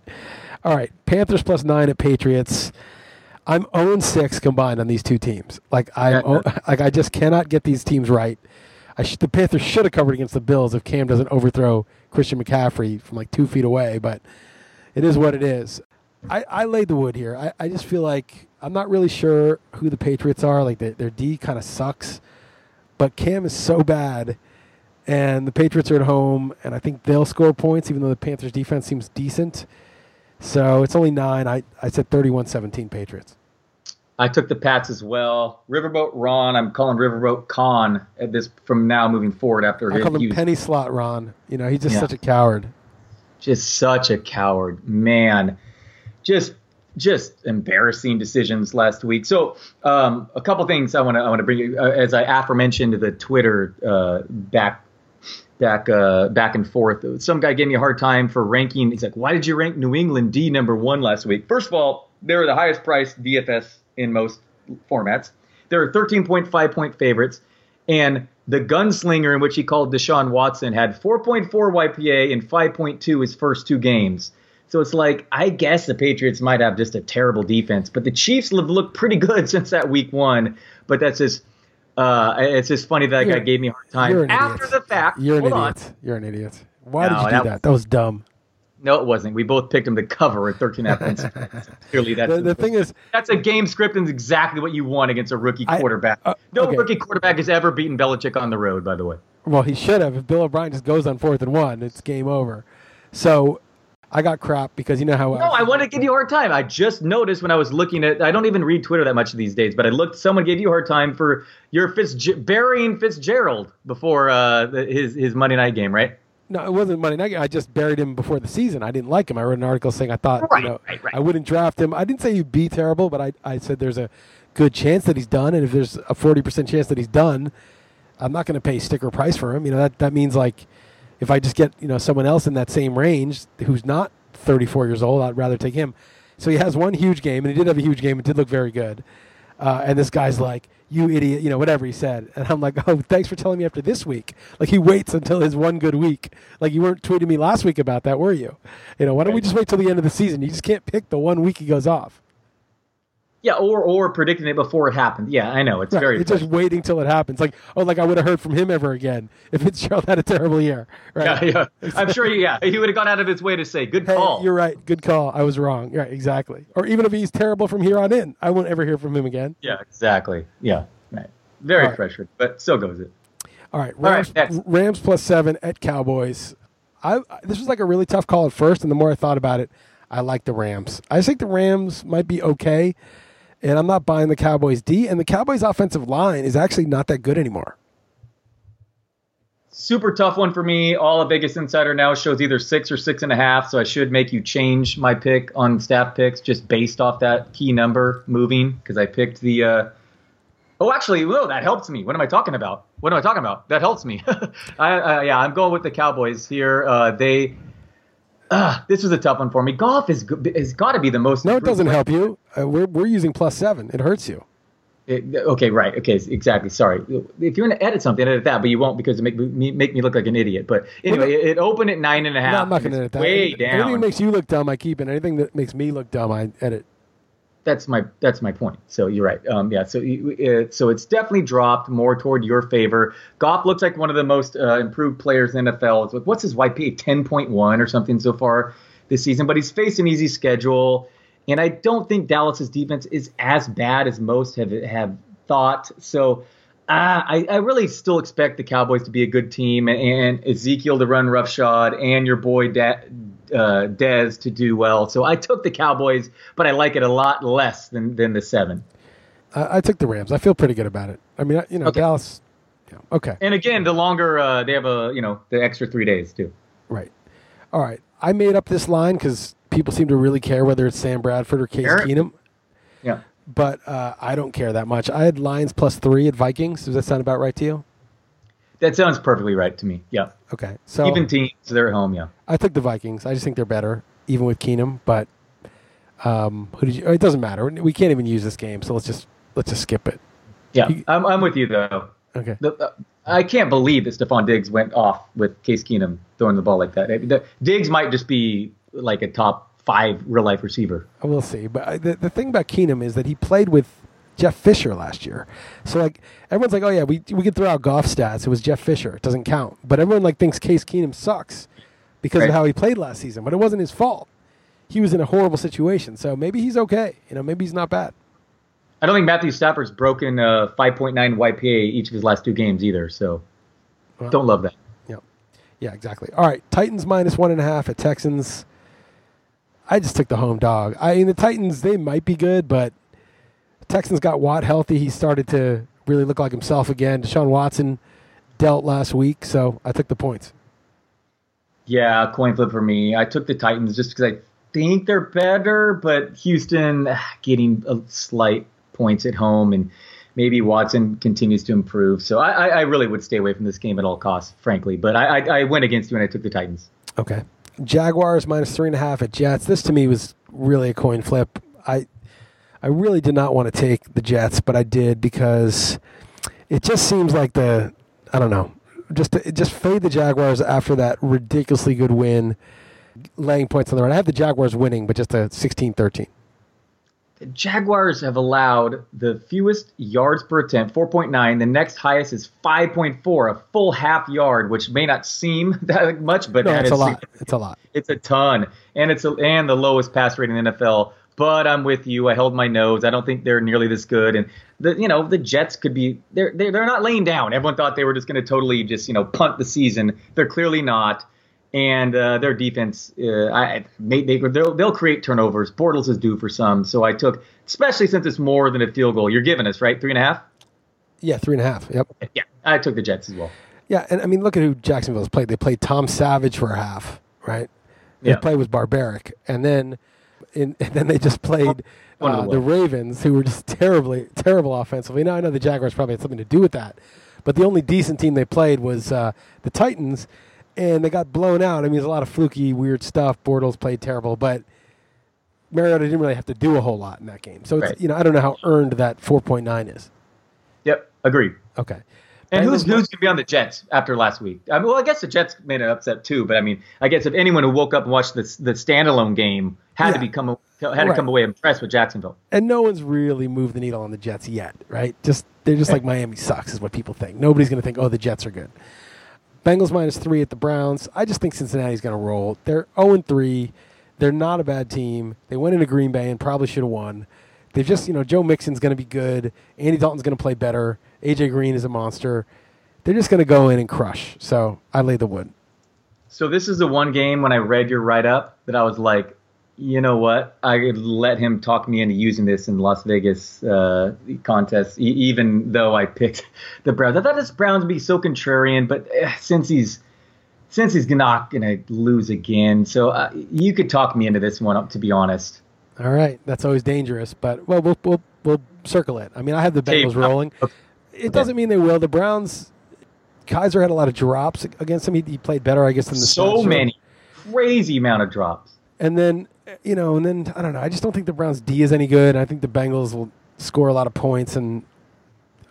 All right. Panthers plus nine at Patriots. I'm 0 6 combined on these two teams. Like I, Yeah. *laughs* like I just cannot get these teams right. I sh- the Panthers should have covered against the Bills if Cam doesn't overthrow Christian McCaffrey from like two feet away. But it is what it is. I, I laid the wood here. I, I just feel like I'm not really sure who the Patriots are. Like their, their D kind of sucks, but Cam is so bad, and the Patriots are at home, and I think they'll score points, even though the Panthers defense seems decent. So it's only nine. I, I said 31-17 Patriots. I took the Pats as well. Riverboat Ron, I'm calling Riverboat Con at this from now moving forward after I call him penny slot Ron. You know, he's just Yeah. such a coward. just such a coward, man. Just just embarrassing decisions last week. So um, a couple things I want to I want to bring you uh, as I aforementioned the Twitter uh, back back uh, back and forth. Some guy gave me a hard time for ranking. He's like, "Why did you rank New England D number one last week?" First of all, they're the highest priced DFS in most formats. They're 13.5 point favorites, and the gunslinger in which he called Deshaun Watson had 4.4 YPA and 5.2 his first two games. So it's like I guess the Patriots might have just a terrible defense, but the Chiefs have looked pretty good *laughs* since that week one. But that's just uh, it's just funny that guy You're- gave me a hard time after idiot. the fact. You're an hold on. idiot. You're an idiot. Why No, did you do that that? was- That was dumb. No, it wasn't. We both picked him to cover at 13 and half points. Clearly, that's The, the thing is, that's a game script and exactly what you want against a rookie I- quarterback. uh, no okay. rookie quarterback has ever beaten Belichick on the road, by the way. well, he should have. If Bill O'Brien just goes on fourth and one, it's game over. So I got crap because you know how No, I want to give you a hard time. I just noticed when I was looking at. I don't even read Twitter that much these days, but I looked. Someone gave you a hard time for your Fitz burying Fitzgerald before uh, his his Monday night game, right? No, it wasn't Monday night. I just buried him before the season. I didn't like him. I wrote an article saying I thought Right, you know, right, right. I wouldn't draft him. I didn't say he'd be terrible, but I, I said there's a good chance that he's done, and if there's a forty percent chance that he's done, I'm not going to pay sticker price for him. You know that that means like if I just get you know someone else in that same range who's not 34 years old, I'd rather take him. So he has one huge game, and he did have a huge game. It did look very good. Uh, and this guy's like, "You idiot," you know, whatever he said. And I'm like, "Oh, thanks for telling me after this week." Like he waits until his one good week. Like you weren't tweeting me last week about that, were you? You know, why don't we just wait till the end of the season? You just can't pick the one week he goes off. Yeah, or or predicting it before it happened. Yeah, I know it's Right. very. It's just waiting till it happens. Like, oh, like I would have heard from him ever again if *laughs* Fitzgerald had a terrible year. Right? yeah, yeah. *laughs* I'm sure. Yeah, he would have gone out of his way to say, "Good Hey, call." you're right. Good call. I was wrong. Right, exactly. Or even if he's terrible from here on in, I won't ever hear from him again. yeah, exactly. Yeah, right. Very All right. pressured, but so goes it. All right, right, Rams, next. Rams plus seven at Cowboys. I- this was like a really tough call at first, and the more I thought about it, I like the Rams. I think the Rams might be okay, and I'm not buying the Cowboys D. And the Cowboys offensive line is actually not that good anymore. Super tough one for me. All of Vegas Insider now shows either six or six and a half, so I should make you change my pick on staff picks just based off that key number moving because I picked the. Uh, oh, actually, whoa, that helps me. What am I talking about? What am I talking about? That helps me. *laughs* I, uh, yeah, I'm going with the Cowboys here. Uh, they. Uh, this was a tough one for me. Goff is has got to be the most. No, it doesn't player. help you. Uh, we're we're using plus seven. It hurts you. It- okay, right. Okay, exactly. Sorry. If you're going to edit something, edit that, but you won't because it make me make me look like an idiot. But anyway, it, it opened at nine and a half. No, I'm not going to edit that. Way down. Anything that makes you look dumb, I keep, and anything that makes me look dumb, I edit. That's my that's my point. So you're right. Um, yeah. So it, so it's definitely dropped more toward your favor. Goff looks like one of the most uh, improved players in the NFL. Like, what's his YP? Ten point one or something so far this season. But he's faced an easy schedule, and I don't think Dallas's defense is as bad as most have have thought. So. Uh, I, I really still expect the Cowboys to be a good team and, and Ezekiel to run roughshod and your boy da- uh, Dez to do well. So I took the Cowboys, but I like it a lot less than, than the seven. I, I took the Rams. I feel pretty good about it. I mean, you know, Okay. Dallas. Yeah, okay. And again, the longer uh, they have a you know the extra three days too. Right. All right. I made up this line because people seem to really care whether it's Sam Bradford or Case Aaron- Keenum, Yeah. but uh, I don't care that much. I had Lions plus three at Vikings. Does that sound about right to you? That sounds perfectly right to me. Yeah. Okay, so Even teams, they're at home. Yeah. I took the Vikings. I just think they're better, even with Keenum. But um, who did you? It doesn't matter. We can't even use this game, so let's just let's just skip it. Yeah. You- I'm, I'm with you though. Okay. The, uh, I can't believe that Stefon Diggs went off with Case Keenum throwing the ball like that. I mean, the, Diggs might just be like a top five real life receiver. We'll see. But I, the, the thing about Keenum is that he played with Jeff Fisher last year. So like everyone's like, oh yeah, we we could throw out Goff stats. It was Jeff Fisher. It doesn't count. But everyone like thinks Case Keenum sucks because Right. of how he played last season. But it wasn't his fault. He was in a horrible situation. So maybe he's okay. You know, maybe he's not bad. I don't think Matthew Stafford's broken uh, 5.9 YPA each of his last two games either. So Well- don't love that. Yep. Yeah, exactly. All right, Titans minus one and a half at Texans. I just took the home dog. I mean, the Titans they might be good, but Texans got Watt healthy. He started to really look like himself again. Deshaun Watson dealt last week, so I took the points. Yeah, coin flip for me. I took the Titans just because I think they're better, but Houston ah, getting a slight points at home, and maybe Watson continues to improve. So I, I, I really would stay away from this game at all costs, frankly. But I, I, I went against you and I took the Titans. Okay. Jaguars minus three and a half at Jets. This to me was really a coin flip. I I really did not want to take the Jets, but I did because it just seems like the I don't know. Just to, just fade the Jaguars after that ridiculously good win, laying points on the run. I have the Jaguars winning, but just a 16-13. The Jaguars have allowed the fewest yards per attempt, 4.9. The next highest is 5.4, a full half yard, which may not seem *laughs* that much, but No, it's a lot. It's a lot. It's a ton, and it's a, and the lowest pass rate in the NFL. But I'm with you. I held my nose. I don't think they're nearly this good. And the you know the Jets could be they're they're, they're not laying down. Everyone thought they were just going to totally just you know punt the season. They're clearly not. And uh, their defense, uh, I they, they they'll, they'll create turnovers. Bortles is due for some, so I took, especially since it's more than a field goal. You're giving us right three and a half. Yeah, three and a half. Yep. Yeah, I took the Jets as well. Yeah, and I mean, look at who Jacksonville's played. They played Tom Savage for a half, right? Their Yeah. play was barbaric, and then, in, *laughs* and then they just played uh, the. Ravens, who were just *laughs* terribly, terrible offensively. Now I know the Jaguars probably had something to do with that, but the only decent team they played was uh, the Titans, and they got blown out. I mean, there's a lot of fluky, weird stuff. Bortles played terrible, but Mariota didn't really have to do a whole lot in that game. So it's Right. you know I don't know how earned that 4.9 is. Yep, agreed. Okay. And who's who's going to be on the Jets after last week? I mean, well, I guess the Jets made an upset too, but I mean, I guess if anyone who woke up and watched this the standalone game had Yeah. to become had to come away impressed with Jacksonville. and no one's really moved the needle on the Jets yet, right? Just they're just like Miami sucks is what people think. Nobody's going to think, oh, the Jets are good. Bengals minus three at the Browns. I just think Cincinnati's going to roll. They're zero and three. They're not a bad team. They went into Green Bay and probably should have won. They've just, you know, Joe Mixon's going to be good. Andy Dalton's going to play better. AJ Green is a monster. They're just going to go in and crush. So I lay the wood. So this is the one game when I read your write up that I was like, you know what? I could let him talk me into using this in Las Vegas uh, contest, e- even though I picked *laughs* the Browns. I thought this Browns would be so contrarian, but eh, since he's since he's not going to lose again, so uh, you could talk me into this one. Up to be honest, All right, that's always dangerous, but well, we'll we'll, we'll circle it. I mean, I have the Bengals rolling. okay. It doesn't mean they will. The Browns, Kizer had a lot of drops against him. He, he played better, I guess, than the so stats many, crazy amount of drops. And then you know, and then I don't know. I just don't think the Browns D is any good. I think the Bengals will score a lot of points, and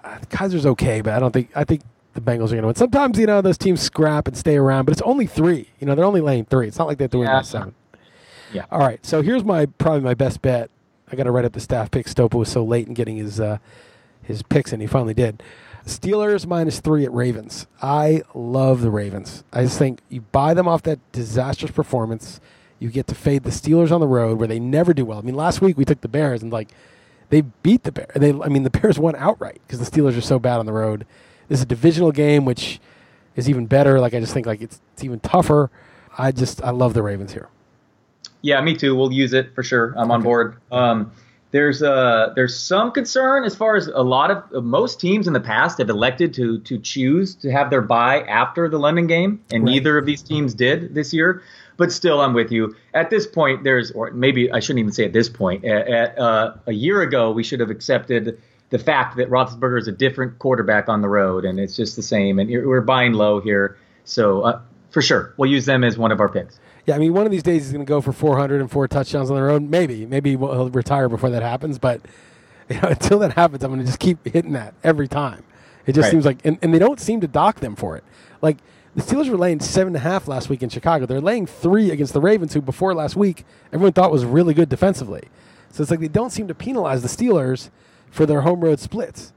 uh, Kizer's okay, but I don't think I think the Bengals are going to win. Sometimes you know those teams scrap and stay around, but it's only three. You know, they're only laying three. It's not like they have to win Yeah. by seven. Yeah. All right. So here's my probably my best bet. I got to write up the staff pick. Stopa was so late in getting his uh, his picks, and he finally did. Steelers minus three at Ravens. I love the Ravens. I just think you buy them off that disastrous performance. You get to fade the Steelers on the road where they never do well. I mean, last week we took the Bears and like they beat the Bears. They, I mean, the Bears won outright because the Steelers are so bad on the road. This is a divisional game, which is even better. Like I just think like it's it's even tougher. I just I love the Ravens here. Yeah, me too. We'll use it for sure. I'm on board. Um, there's uh there's some concern as far as a lot of most teams in the past have elected to to choose to have their bye after the London game, and Right. neither of these teams did this year. But still, I'm with you. At this point, there's or maybe I shouldn't even say at this point. At, at uh, a year ago, we should have accepted the fact that Roethlisberger is a different quarterback on the road, and it's just the same. And we're buying low here, so uh, for sure, we'll use them as one of our picks. Yeah, I mean, one of these days he's going to go for 404 touchdowns on their own. Maybe, maybe he'll retire before that happens. But *laughs* you know, until that happens, I'm going to just keep hitting that every time. It just Right. seems like, and, and they don't seem to dock them for it. Like the Steelers were laying seven and a half last week in Chicago. They're laying three against the Ravens, who before last week everyone thought was really good defensively. So it's like they don't seem to penalize the Steelers for their home road splits.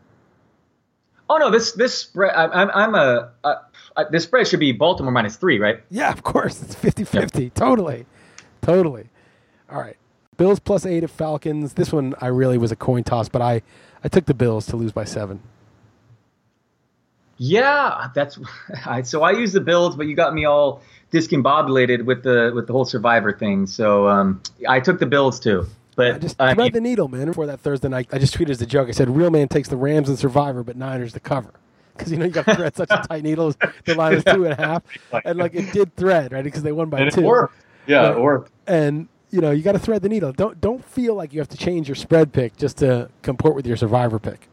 Oh no, this this spread. I'm I'm a. Uh, this spread should be Baltimore minus three, right? Yeah, of course. It's 50 50. Totally. Totally. All right. Bills plus eight at Falcons. This one I really was a coin toss, but I, I took the Bills to lose by seven. Yeah, that's. *laughs* I, so I use the Bills, but you got me all discombobulated with the with the whole Survivor thing. So um, I took the Bills too. But I just I thread mean, the needle, man. Before that Thursday night, I just tweeted as a joke. I said, "Real man takes the Rams and Survivor, but Niners the cover." Because you know you got to thread such a *laughs* tight needle. The line is two and a half, *laughs* and like it did thread right because they won by and it two. worked. Yeah, Right. it worked. And you know you got to thread the needle. Don't don't feel like you have to change your spread pick just to comport with your Survivor pick.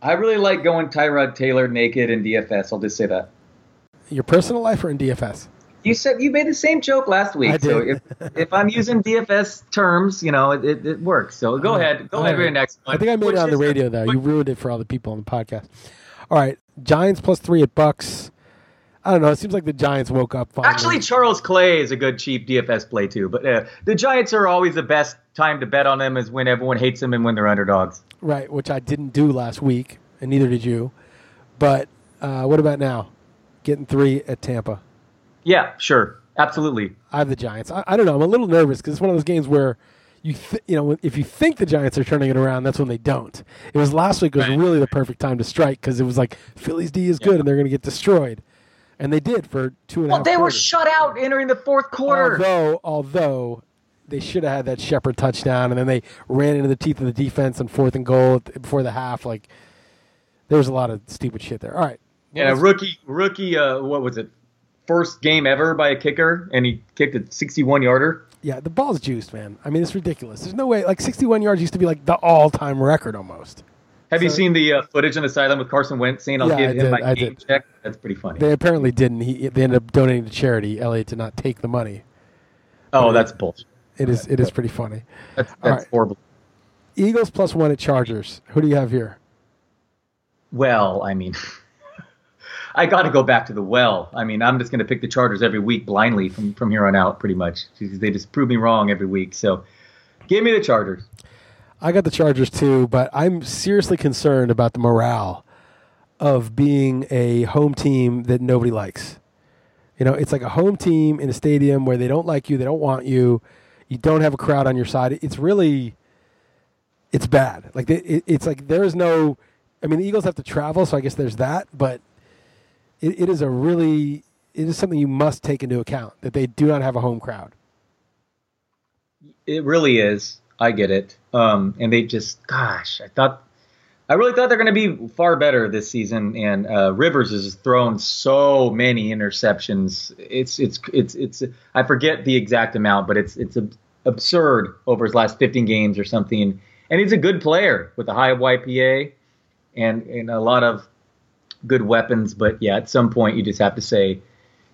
I really like going Tyrod Taylor naked in DFS. I'll just say that. Your personal life or in DFS? You said you made the same joke last week. I So if, if I'm using DFS terms, you know, it, it, it works. So go ahead. Go All ahead with right. the next one. I think I made Which it on the radio though. You ruined it for all the people on the podcast. All right, Giants plus three at Bucks. I don't know. It seems like the Giants woke up. Finally. Actually, Charles Clay is a good cheap DFS play too. But uh, the Giants are always the best time to bet on them is when everyone hates them and when they're underdogs. right, which I didn't do last week, and neither did you. But uh, what about now? Getting three at Tampa. Yeah, sure, absolutely. I have the Giants. I, I don't know. I'm a little nervous because it's one of those games where you th- you know if you think the Giants are turning it around, that's when they don't. It was last week was Right. really the perfect time to strike because it was like Philly's D is good and they're going to get destroyed, and they did for two and a Well, half they were shut out entering the fourth quarter. Although, although they should have had that Shepard touchdown, and then they ran into the teeth of the defense on fourth and goal before the half. Like there was a lot of stupid shit there. All right, yeah, rookie, rookie. Uh, what was it? First game ever by a kicker, and he kicked a 61 yarder. yeah, the ball's juiced, man. I mean, it's ridiculous. There's no way. Like 61 yards used to be like the all-time record almost. Have you seen the uh, footage on the sideline with Carson Wentz saying, "I'll Yeah, give I him did, my I game did. check"? That's pretty funny. They apparently didn't. He they ended up donating to charity. Elliott did not take the money. oh, that's bullshit. It is it is pretty funny. That's that's right. horrible. Eagles plus one at Chargers. Who do you have here? Well, I mean, *laughs* I got to go back to the well. I mean, I'm just going to pick the Chargers every week blindly from from here on out, pretty much. They just prove me wrong every week. So, give me the Chargers. I got the Chargers too, but I'm seriously concerned about the morale of being a home team that nobody likes. You know, it's like a home team in a stadium where they don't like you, they don't want you, you don't have a crowd on your side. It's really, it's bad. Like they, it, it's like there is no. I mean, the Eagles have to travel, so I guess there's that. But it, it is a really, it is something you must take into account that they do not have a home crowd. It really is. I get it. Um, and they just, gosh, I thought, I really thought they're going to be far better this season. And uh, Rivers has thrown so many interceptions. It's, it's, it's, it's. I forget the exact amount, but it's, it's ab- absurd over his last 15 games or something. And he's a good player with a high YPA and and a lot of good weapons. But yeah, at some point you just have to say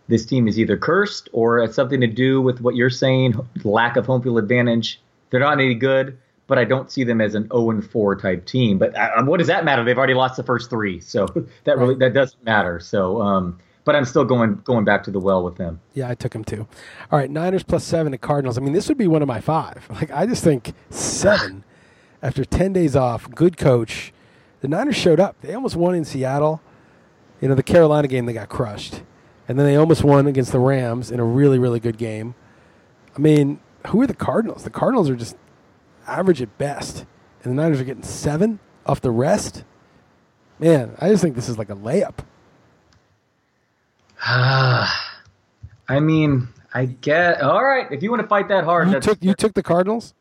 this team is either cursed or it's something to do with what you're saying, lack of home field advantage. They're not any good, but I don't see them as an 0 and 4 type team. But uh, what does that matter? They've already lost the first three, so *laughs* that really that doesn't matter. So, um, but I'm still going going back to the well with them. Yeah, I took him too. All right, Niners plus seven at Cardinals. I mean, this would be one of my five. *laughs* Like, I just think seven *sighs* after 10 days off, good coach. The Niners showed up. They almost won in Seattle. You know, the Carolina game, they got crushed. And then they almost won against the Rams in a really, really good game. I mean, who are the Cardinals? The Cardinals are just average at best. And the Niners are getting seven off the rest. Man, I just think this is like a layup. *sighs* I mean, I get all right. If you want to fight that hard, You that's, took you took the Cardinals?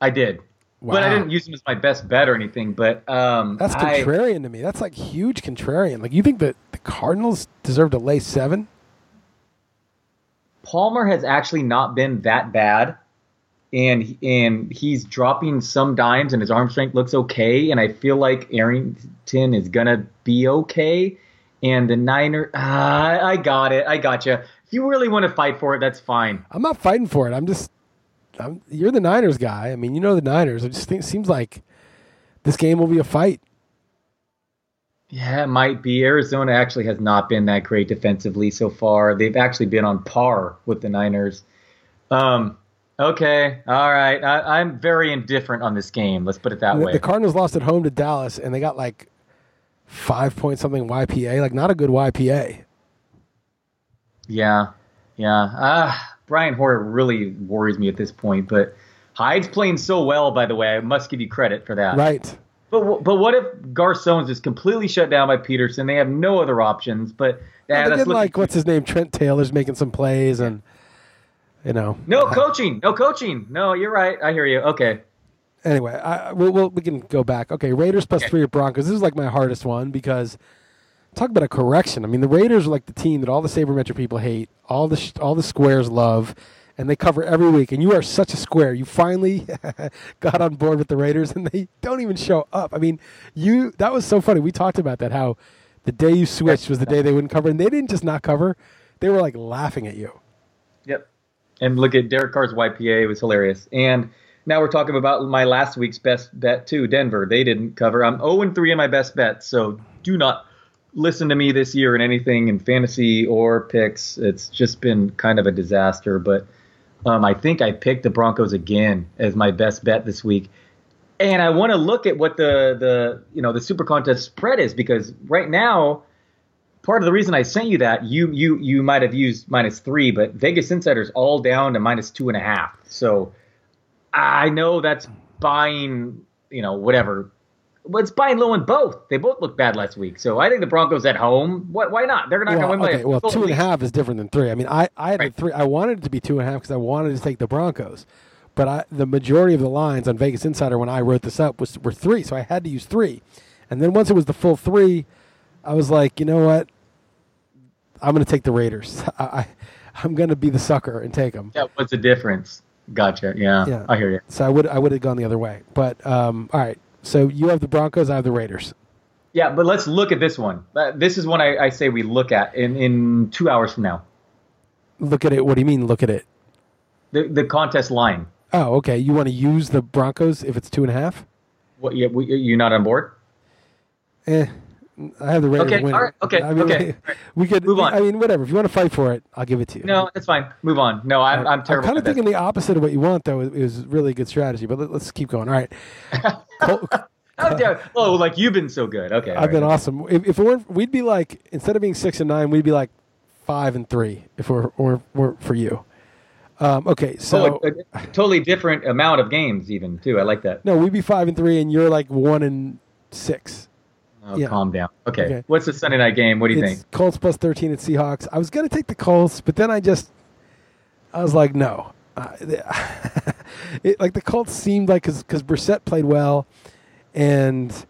I did. But I didn't use him as my best bet or anything. But um, That's I- contrarian to me. That's like huge contrarian. Like you think that the Cardinals deserve to lay seven? Palmer has actually not been that bad, and and he's dropping some dimes, and his arm strength looks okay. And I feel like Arrington is gonna be okay. And the Niner, ah, I got it, I got you. If you really want to fight for it, that's fine. I'm not fighting for it. I'm just, I'm, you're the Niners guy. I mean, you know the Niners. It just think, seems like this game will be a fight. Yeah, it might be. Arizona actually has not been that great defensively so far. They've actually been on par with the Niners. Um, okay, all right. I, I'm very indifferent on this game. Let's put it that The, way. the Cardinals lost at home to Dallas, and they got like five point something YPA. Like not a good YPA. Yeah, yeah. Ah, Brian Hoyer really worries me at this point. But Hyde's playing so well, by the way. I must give you credit for that. Right. But but what if Garçon's is completely shut down by Peterson? They have no other options. But yeah, did like what's his name? Trent Taylor's making some plays, and you know. no coaching, no coaching. No, you're right. I hear you. Okay. Anyway, I, we'll, we'll, we can go back. Okay, Raiders plus three at Broncos. This is like my hardest one because talk about a correction. I mean, the Raiders are like the team that all the sabermetric people hate, all the sh- all the squares love, and they cover every week. And you are such a square. You finally *laughs* got on board with the Raiders, and they don't even show up. I mean, you that was so funny. We talked about that how the day you switched was the day they wouldn't cover, and they didn't just not cover; they were like laughing at you. Yep. And look at Derek Carr's YPA. It was hilarious. And now we're talking about my last week's best bet too. Denver. They didn't cover. I'm 0 and 3 in my best bet. So do not listen to me this year in anything in fantasy or picks. It's just been kind of a disaster. But um, I think I picked the Broncos again as my best bet this week. And I want to look at what the the you know the Super Contest spread is because right now part of the reason I sent you that you you you might have used minus three, but Vegas Insider's all down to minus two and a half. So I know that's buying, you know, whatever. It's buying low in both. They both look bad last week. So I think the Broncos at home. What? Why not? They're not well, going to win by okay, a well, two and a half is different than three. I mean, I, I had Right. the three. I wanted it to be two and a half because I wanted to take the Broncos, but I, the majority of the lines on Vegas Insider when I wrote this up was were three, so I had to use three. And then once it was the full three, I was like, you know what? I'm going to take the Raiders. *laughs* I, I I'm going to be the sucker and take them. Yeah, what's the difference? Gotcha. Yeah, Yeah. I hear you. So I would I would have gone the other way. But um, all right. So you have the Broncos. I have the Raiders. Yeah, but let's look at this one. Uh, This is one I, I say we look at in, in two hours from now. Look at it. What do you mean? Look at it. The the contest line. Oh, okay. You want to use the Broncos if it's two and a half? What? Yeah, we, you're not on board? Eh, I have the Raiders Okay, winning. all right, okay, I mean, okay, we- right. We could Move on. I mean, whatever. If you want to fight for it, I'll give it to you. No, that's fine. Move on. No, I'm I'm terrible. I'm kind of this. thinking the opposite of what you want, though. It was really a good strategy, but let, us keep going. All right. *laughs* Col- Oh, yeah. oh, like you've been so good. Okay. I've been right. awesome. If, if it weren't, we'd be like instead of being six and nine, we'd be like five and three if we're or, or for you. Um, okay, so Oh, a, a totally different amount of games, even too. I like that. no, we'd be five and three, and you're like one and six. Oh, Yeah. calm down. Okay. Okay. What's the Sunday night game? What do you it's think? Colts plus 13 at Seahawks. I was going to take the Colts, but then I just, I was like, no. Uh, *laughs* it, like the Colts seemed like, because Brissett played well, and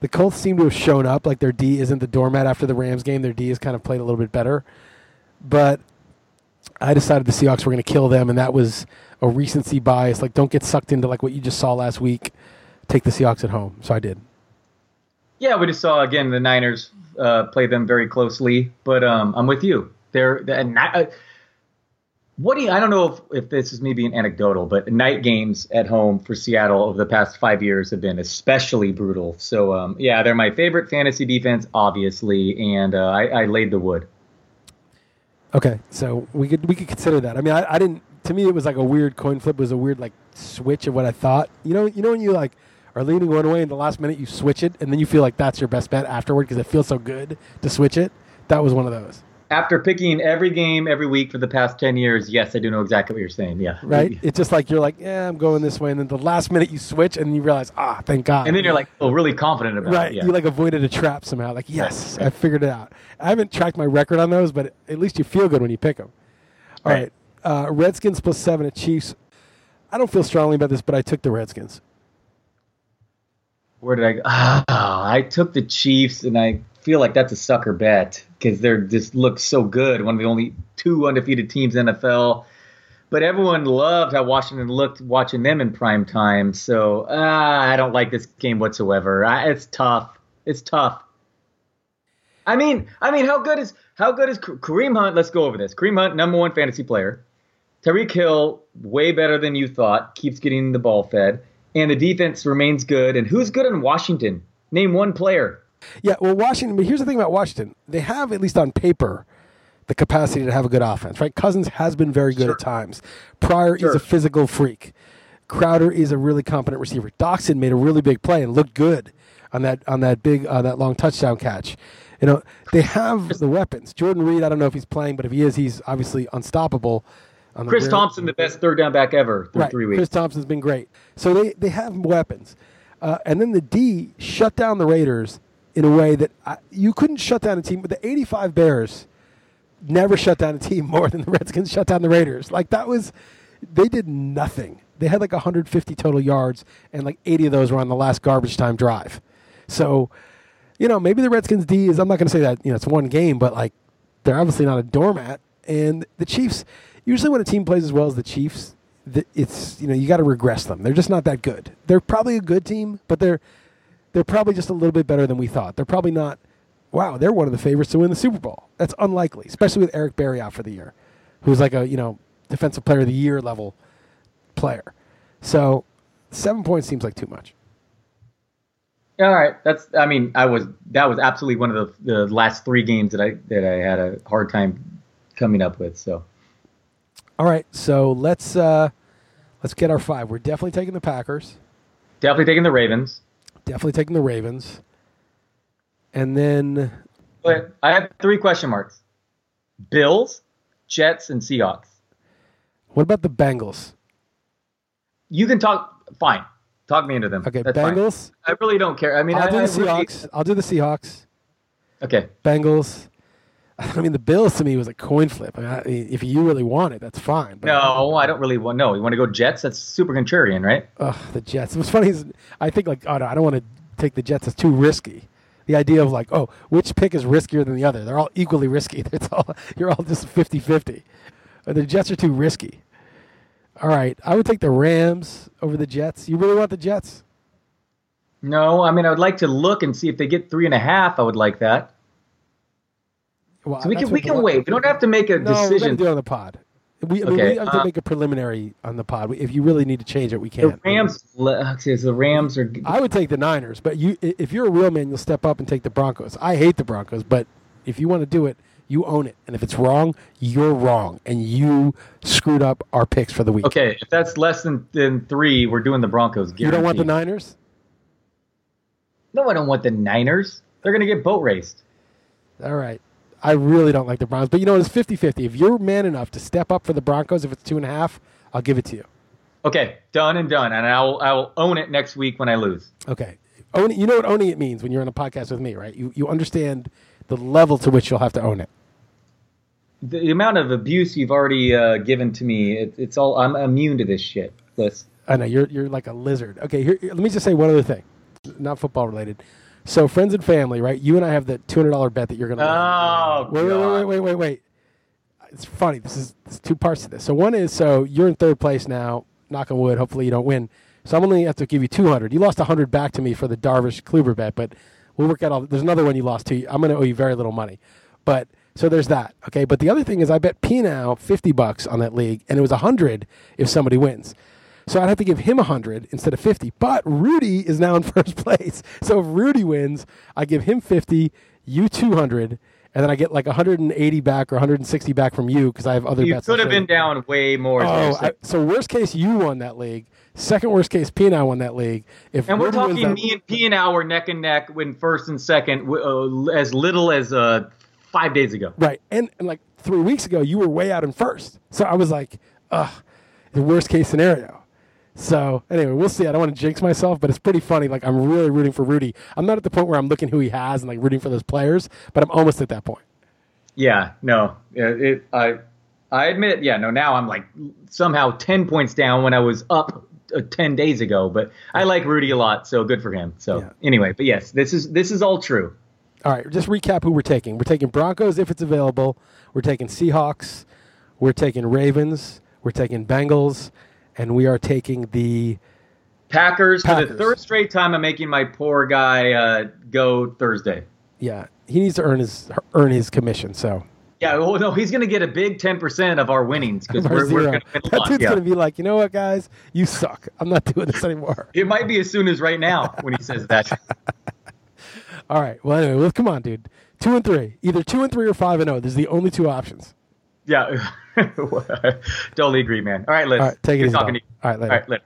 the Colts seem to have shown up. Like their D isn't the doormat after the Rams game. Their D has kind of played a little bit better. But I decided the Seahawks were going to kill them, and that was a recency bias. Like, don't get sucked into like what you just saw last week. Take the Seahawks at home. So I did. Yeah, we just saw again the Niners uh, play them very closely, but um, I'm with you. They're, they're not, uh, what do you? I don't know if, if this is me being anecdotal, but night games at home for Seattle over the past five years have been especially brutal. So um, yeah, they're my favorite fantasy defense, obviously, and uh, I, I laid the wood. Okay, so we could we could consider that. I mean, I, I didn't. To me, it was like a weird coin flip. It was a weird like switch of what I thought. You know, you know when you like are leaning one way, and the last minute you switch it, and then you feel like that's your best bet afterward because it feels so good to switch it. That was one of those, After picking every game every week for the past ten years, yes, I do know exactly what you're saying. Yeah, right? It's just like you're like, yeah, I'm going this way, and then the last minute you switch, and you realize, ah, thank God. And then you're like, oh, really confident about Right, it. Yeah. you like avoided a trap somehow. Like, yes, right. I figured it out. I haven't tracked my record on those, but at least you feel good when you pick them. All right, Right. Uh, Redskins plus seven at Chiefs. I don't feel strongly about this, but I took the Redskins. Where did I go? Oh, I took the Chiefs, and I feel like that's a sucker bet because they're just look so good. One of the only two undefeated teams in NFL. But everyone loved how Washington looked watching them in prime time. So uh, I don't like this game whatsoever. I, it's tough. It's tough. I mean, I mean, how good is how good is Kareem Hunt? Let's go over this. Kareem Hunt, number one fantasy player. Tyreek Hill, way better than you thought. Keeps getting the ball fed, and the defense remains good. And who's good in Washington? Name one player. Yeah, well, Washington. But here's the thing about Washington: they have, at least on paper, the capacity to have a good offense. Right? Cousins has been very good Sure. at times. Pryor Sure. is a physical freak. Crowder is a really competent receiver. Doctson made a really big play and looked good on that on that big uh, that long touchdown catch. You know, they have the weapons. Jordan Reed, I don't know if he's playing, but if he is, he's obviously unstoppable. Chris Thompson, the best third down back ever through right. three weeks. Chris Thompson's been great. So they, they have weapons. Uh, and then the D shut down the Raiders in a way that I, you couldn't shut down a team. But the 85 Bears never shut down a team *laughs* more than the Redskins shut down the Raiders. Like that was, they did nothing. They had like 150 total yards, and like 80 of those were on the last garbage time drive. So, you know, maybe the Redskins D is. I'm not going to say that you know it's one game, but like they're obviously not a doormat. And the Chiefs, usually when a team plays as well as the Chiefs, it's you know you got to regress them. They're just not that good. They're probably a good team, but they're they're probably just a little bit better than we thought. They're probably not. Wow, they're one of the favorites to win the Super Bowl. That's unlikely, especially with Eric Berry out for the year, who's like a you know defensive player of the year level player. So seven points seems like too much. All right, that's. I mean, I was that was absolutely one of the, the last three games that I that I had a hard time coming up with. So All right, so let's uh, let's get our five. We're definitely taking the Packers. definitely taking the Ravens. Definitely taking the Ravens. And then But I have three question marks: Bills, Jets, and Seahawks. what about the Bengals? You can talk. Fine, talk me into them. Okay, That's fine. Bengals. I really don't care. I mean, I'll I, do I the really- Seahawks. I'll do the Seahawks. okay, Bengals. *laughs* I mean, the Bills to me was a coin flip. I mean, I- if you really want it, that's fine. But no, I don't really want. No, you want to go Jets? That's super contrarian, right? Ugh, the Jets. What's funny is I think like, oh no, I don't want to take the Jets. It's too risky. The idea of like, oh, which pick is riskier than the other? They're all equally risky. *laughs* It's all you're all just 50-50. Uh, The Jets are too risky. All right, I would take the Rams over the Jets. You really want the Jets? No, I mean, I would like to look and see if they get three and a half. I would like that. Well, So we can we can wait. We don't have to make a No, we're gonna decision. do it on the pod. We, I mean, Okay, we have to uh, make a preliminary on the pod. If you really need to change it, we can. The can. Rams. Okay, so the Rams are. I would take the Niners, but you, if you're a real man, you'll step up and take the Broncos. I hate the Broncos, but if you want to do it, you own it. And if it's wrong, you're wrong, and you screwed up our picks for the week. Okay, if that's less than, than three, we're doing the Broncos. You don't want the. Niners? No, I don't want the Niners. They're going to get boat raced. All right. I really don't like the Browns, but you know it's 50-50. If you're man enough to step up for the Broncos, if it's two and a half, I'll give it to you. Okay, done and done, and I will I will own it next week when I lose. Okay. Own, you know what owning it means when you're on a podcast with me, right? You you understand the level to which you'll have to own it. The amount of abuse you've already uh, given to me, it, it's all I'm immune to this shit. Liss. I know you're you're like a lizard. Okay, here let me just say one other thing, not football related. So friends and family, right? You and I have the two hundred dollar bet that you're gonna. Oh, wait, wait, wait, wait, wait, wait, wait. It's funny. This is there's two parts to this. So one is so you're in third place now. Knock on wood. Hopefully you don't win. So I'm only have to give you two hundred. You lost hundred back to me for the Darvish Kluber bet, but we'll work out all. There's another one you lost to. I'm going to owe you very little money, but so there's that. Okay, but the other thing is I bet P now fifty bucks on that league, and it was hundred if somebody wins. So I'd have to give him 100 instead of 50. But Rudy is now in *laughs* first place. So if Rudy wins, I give him 50, you 200, and then I get like 180 back or 160 back from you because I have other You bets. You could have been down way more. Oh, I, so worst case, you won that league. Second worst case, Pina won that league. If and we're Rudy talking that- me and P and Al were neck and neck when first and second, uh, as little as uh, five days ago. Right. And, and like three weeks ago, you were way out in first. So I was like, ugh, the worst case scenario. So anyway, we'll see. I don't want to jinx myself, but it's pretty funny. Like I'm really rooting for Rudy. I'm not at the point where I'm looking who he has and like rooting for those players, but I'm almost at that point. Yeah, no, yeah, it, I, I admit, yeah, no. Now I'm like somehow ten points down when I was up uh, ten days ago. But I like Rudy a lot, so good for him. So Yeah. anyway, but yes, this is this is all true. All right, just recap who we're taking. We're taking Broncos if it's available. We're taking Seahawks. We're taking Ravens. We're taking Bengals, and we are taking the Packers, for the third straight time. I'm making my poor guy uh, go Thursday. yeah. He needs to earn his earn his commission. So Yeah, well, no, he's going to get a big ten percent of our winnings because we're, we're going to win a that lot. dude's Yeah. gonna be like, you know what, guys, you suck. I'm not doing this anymore. It might be as soon as right now when he says that. *laughs* All right. Well, anyway, well, come on, dude. Two and three, either two and three or five and zero. There's the only two options. Yeah, *laughs* *laughs* totally agree, man. All right, Liss. All right, take it Good easy. talking to you. All right, later. All right, later.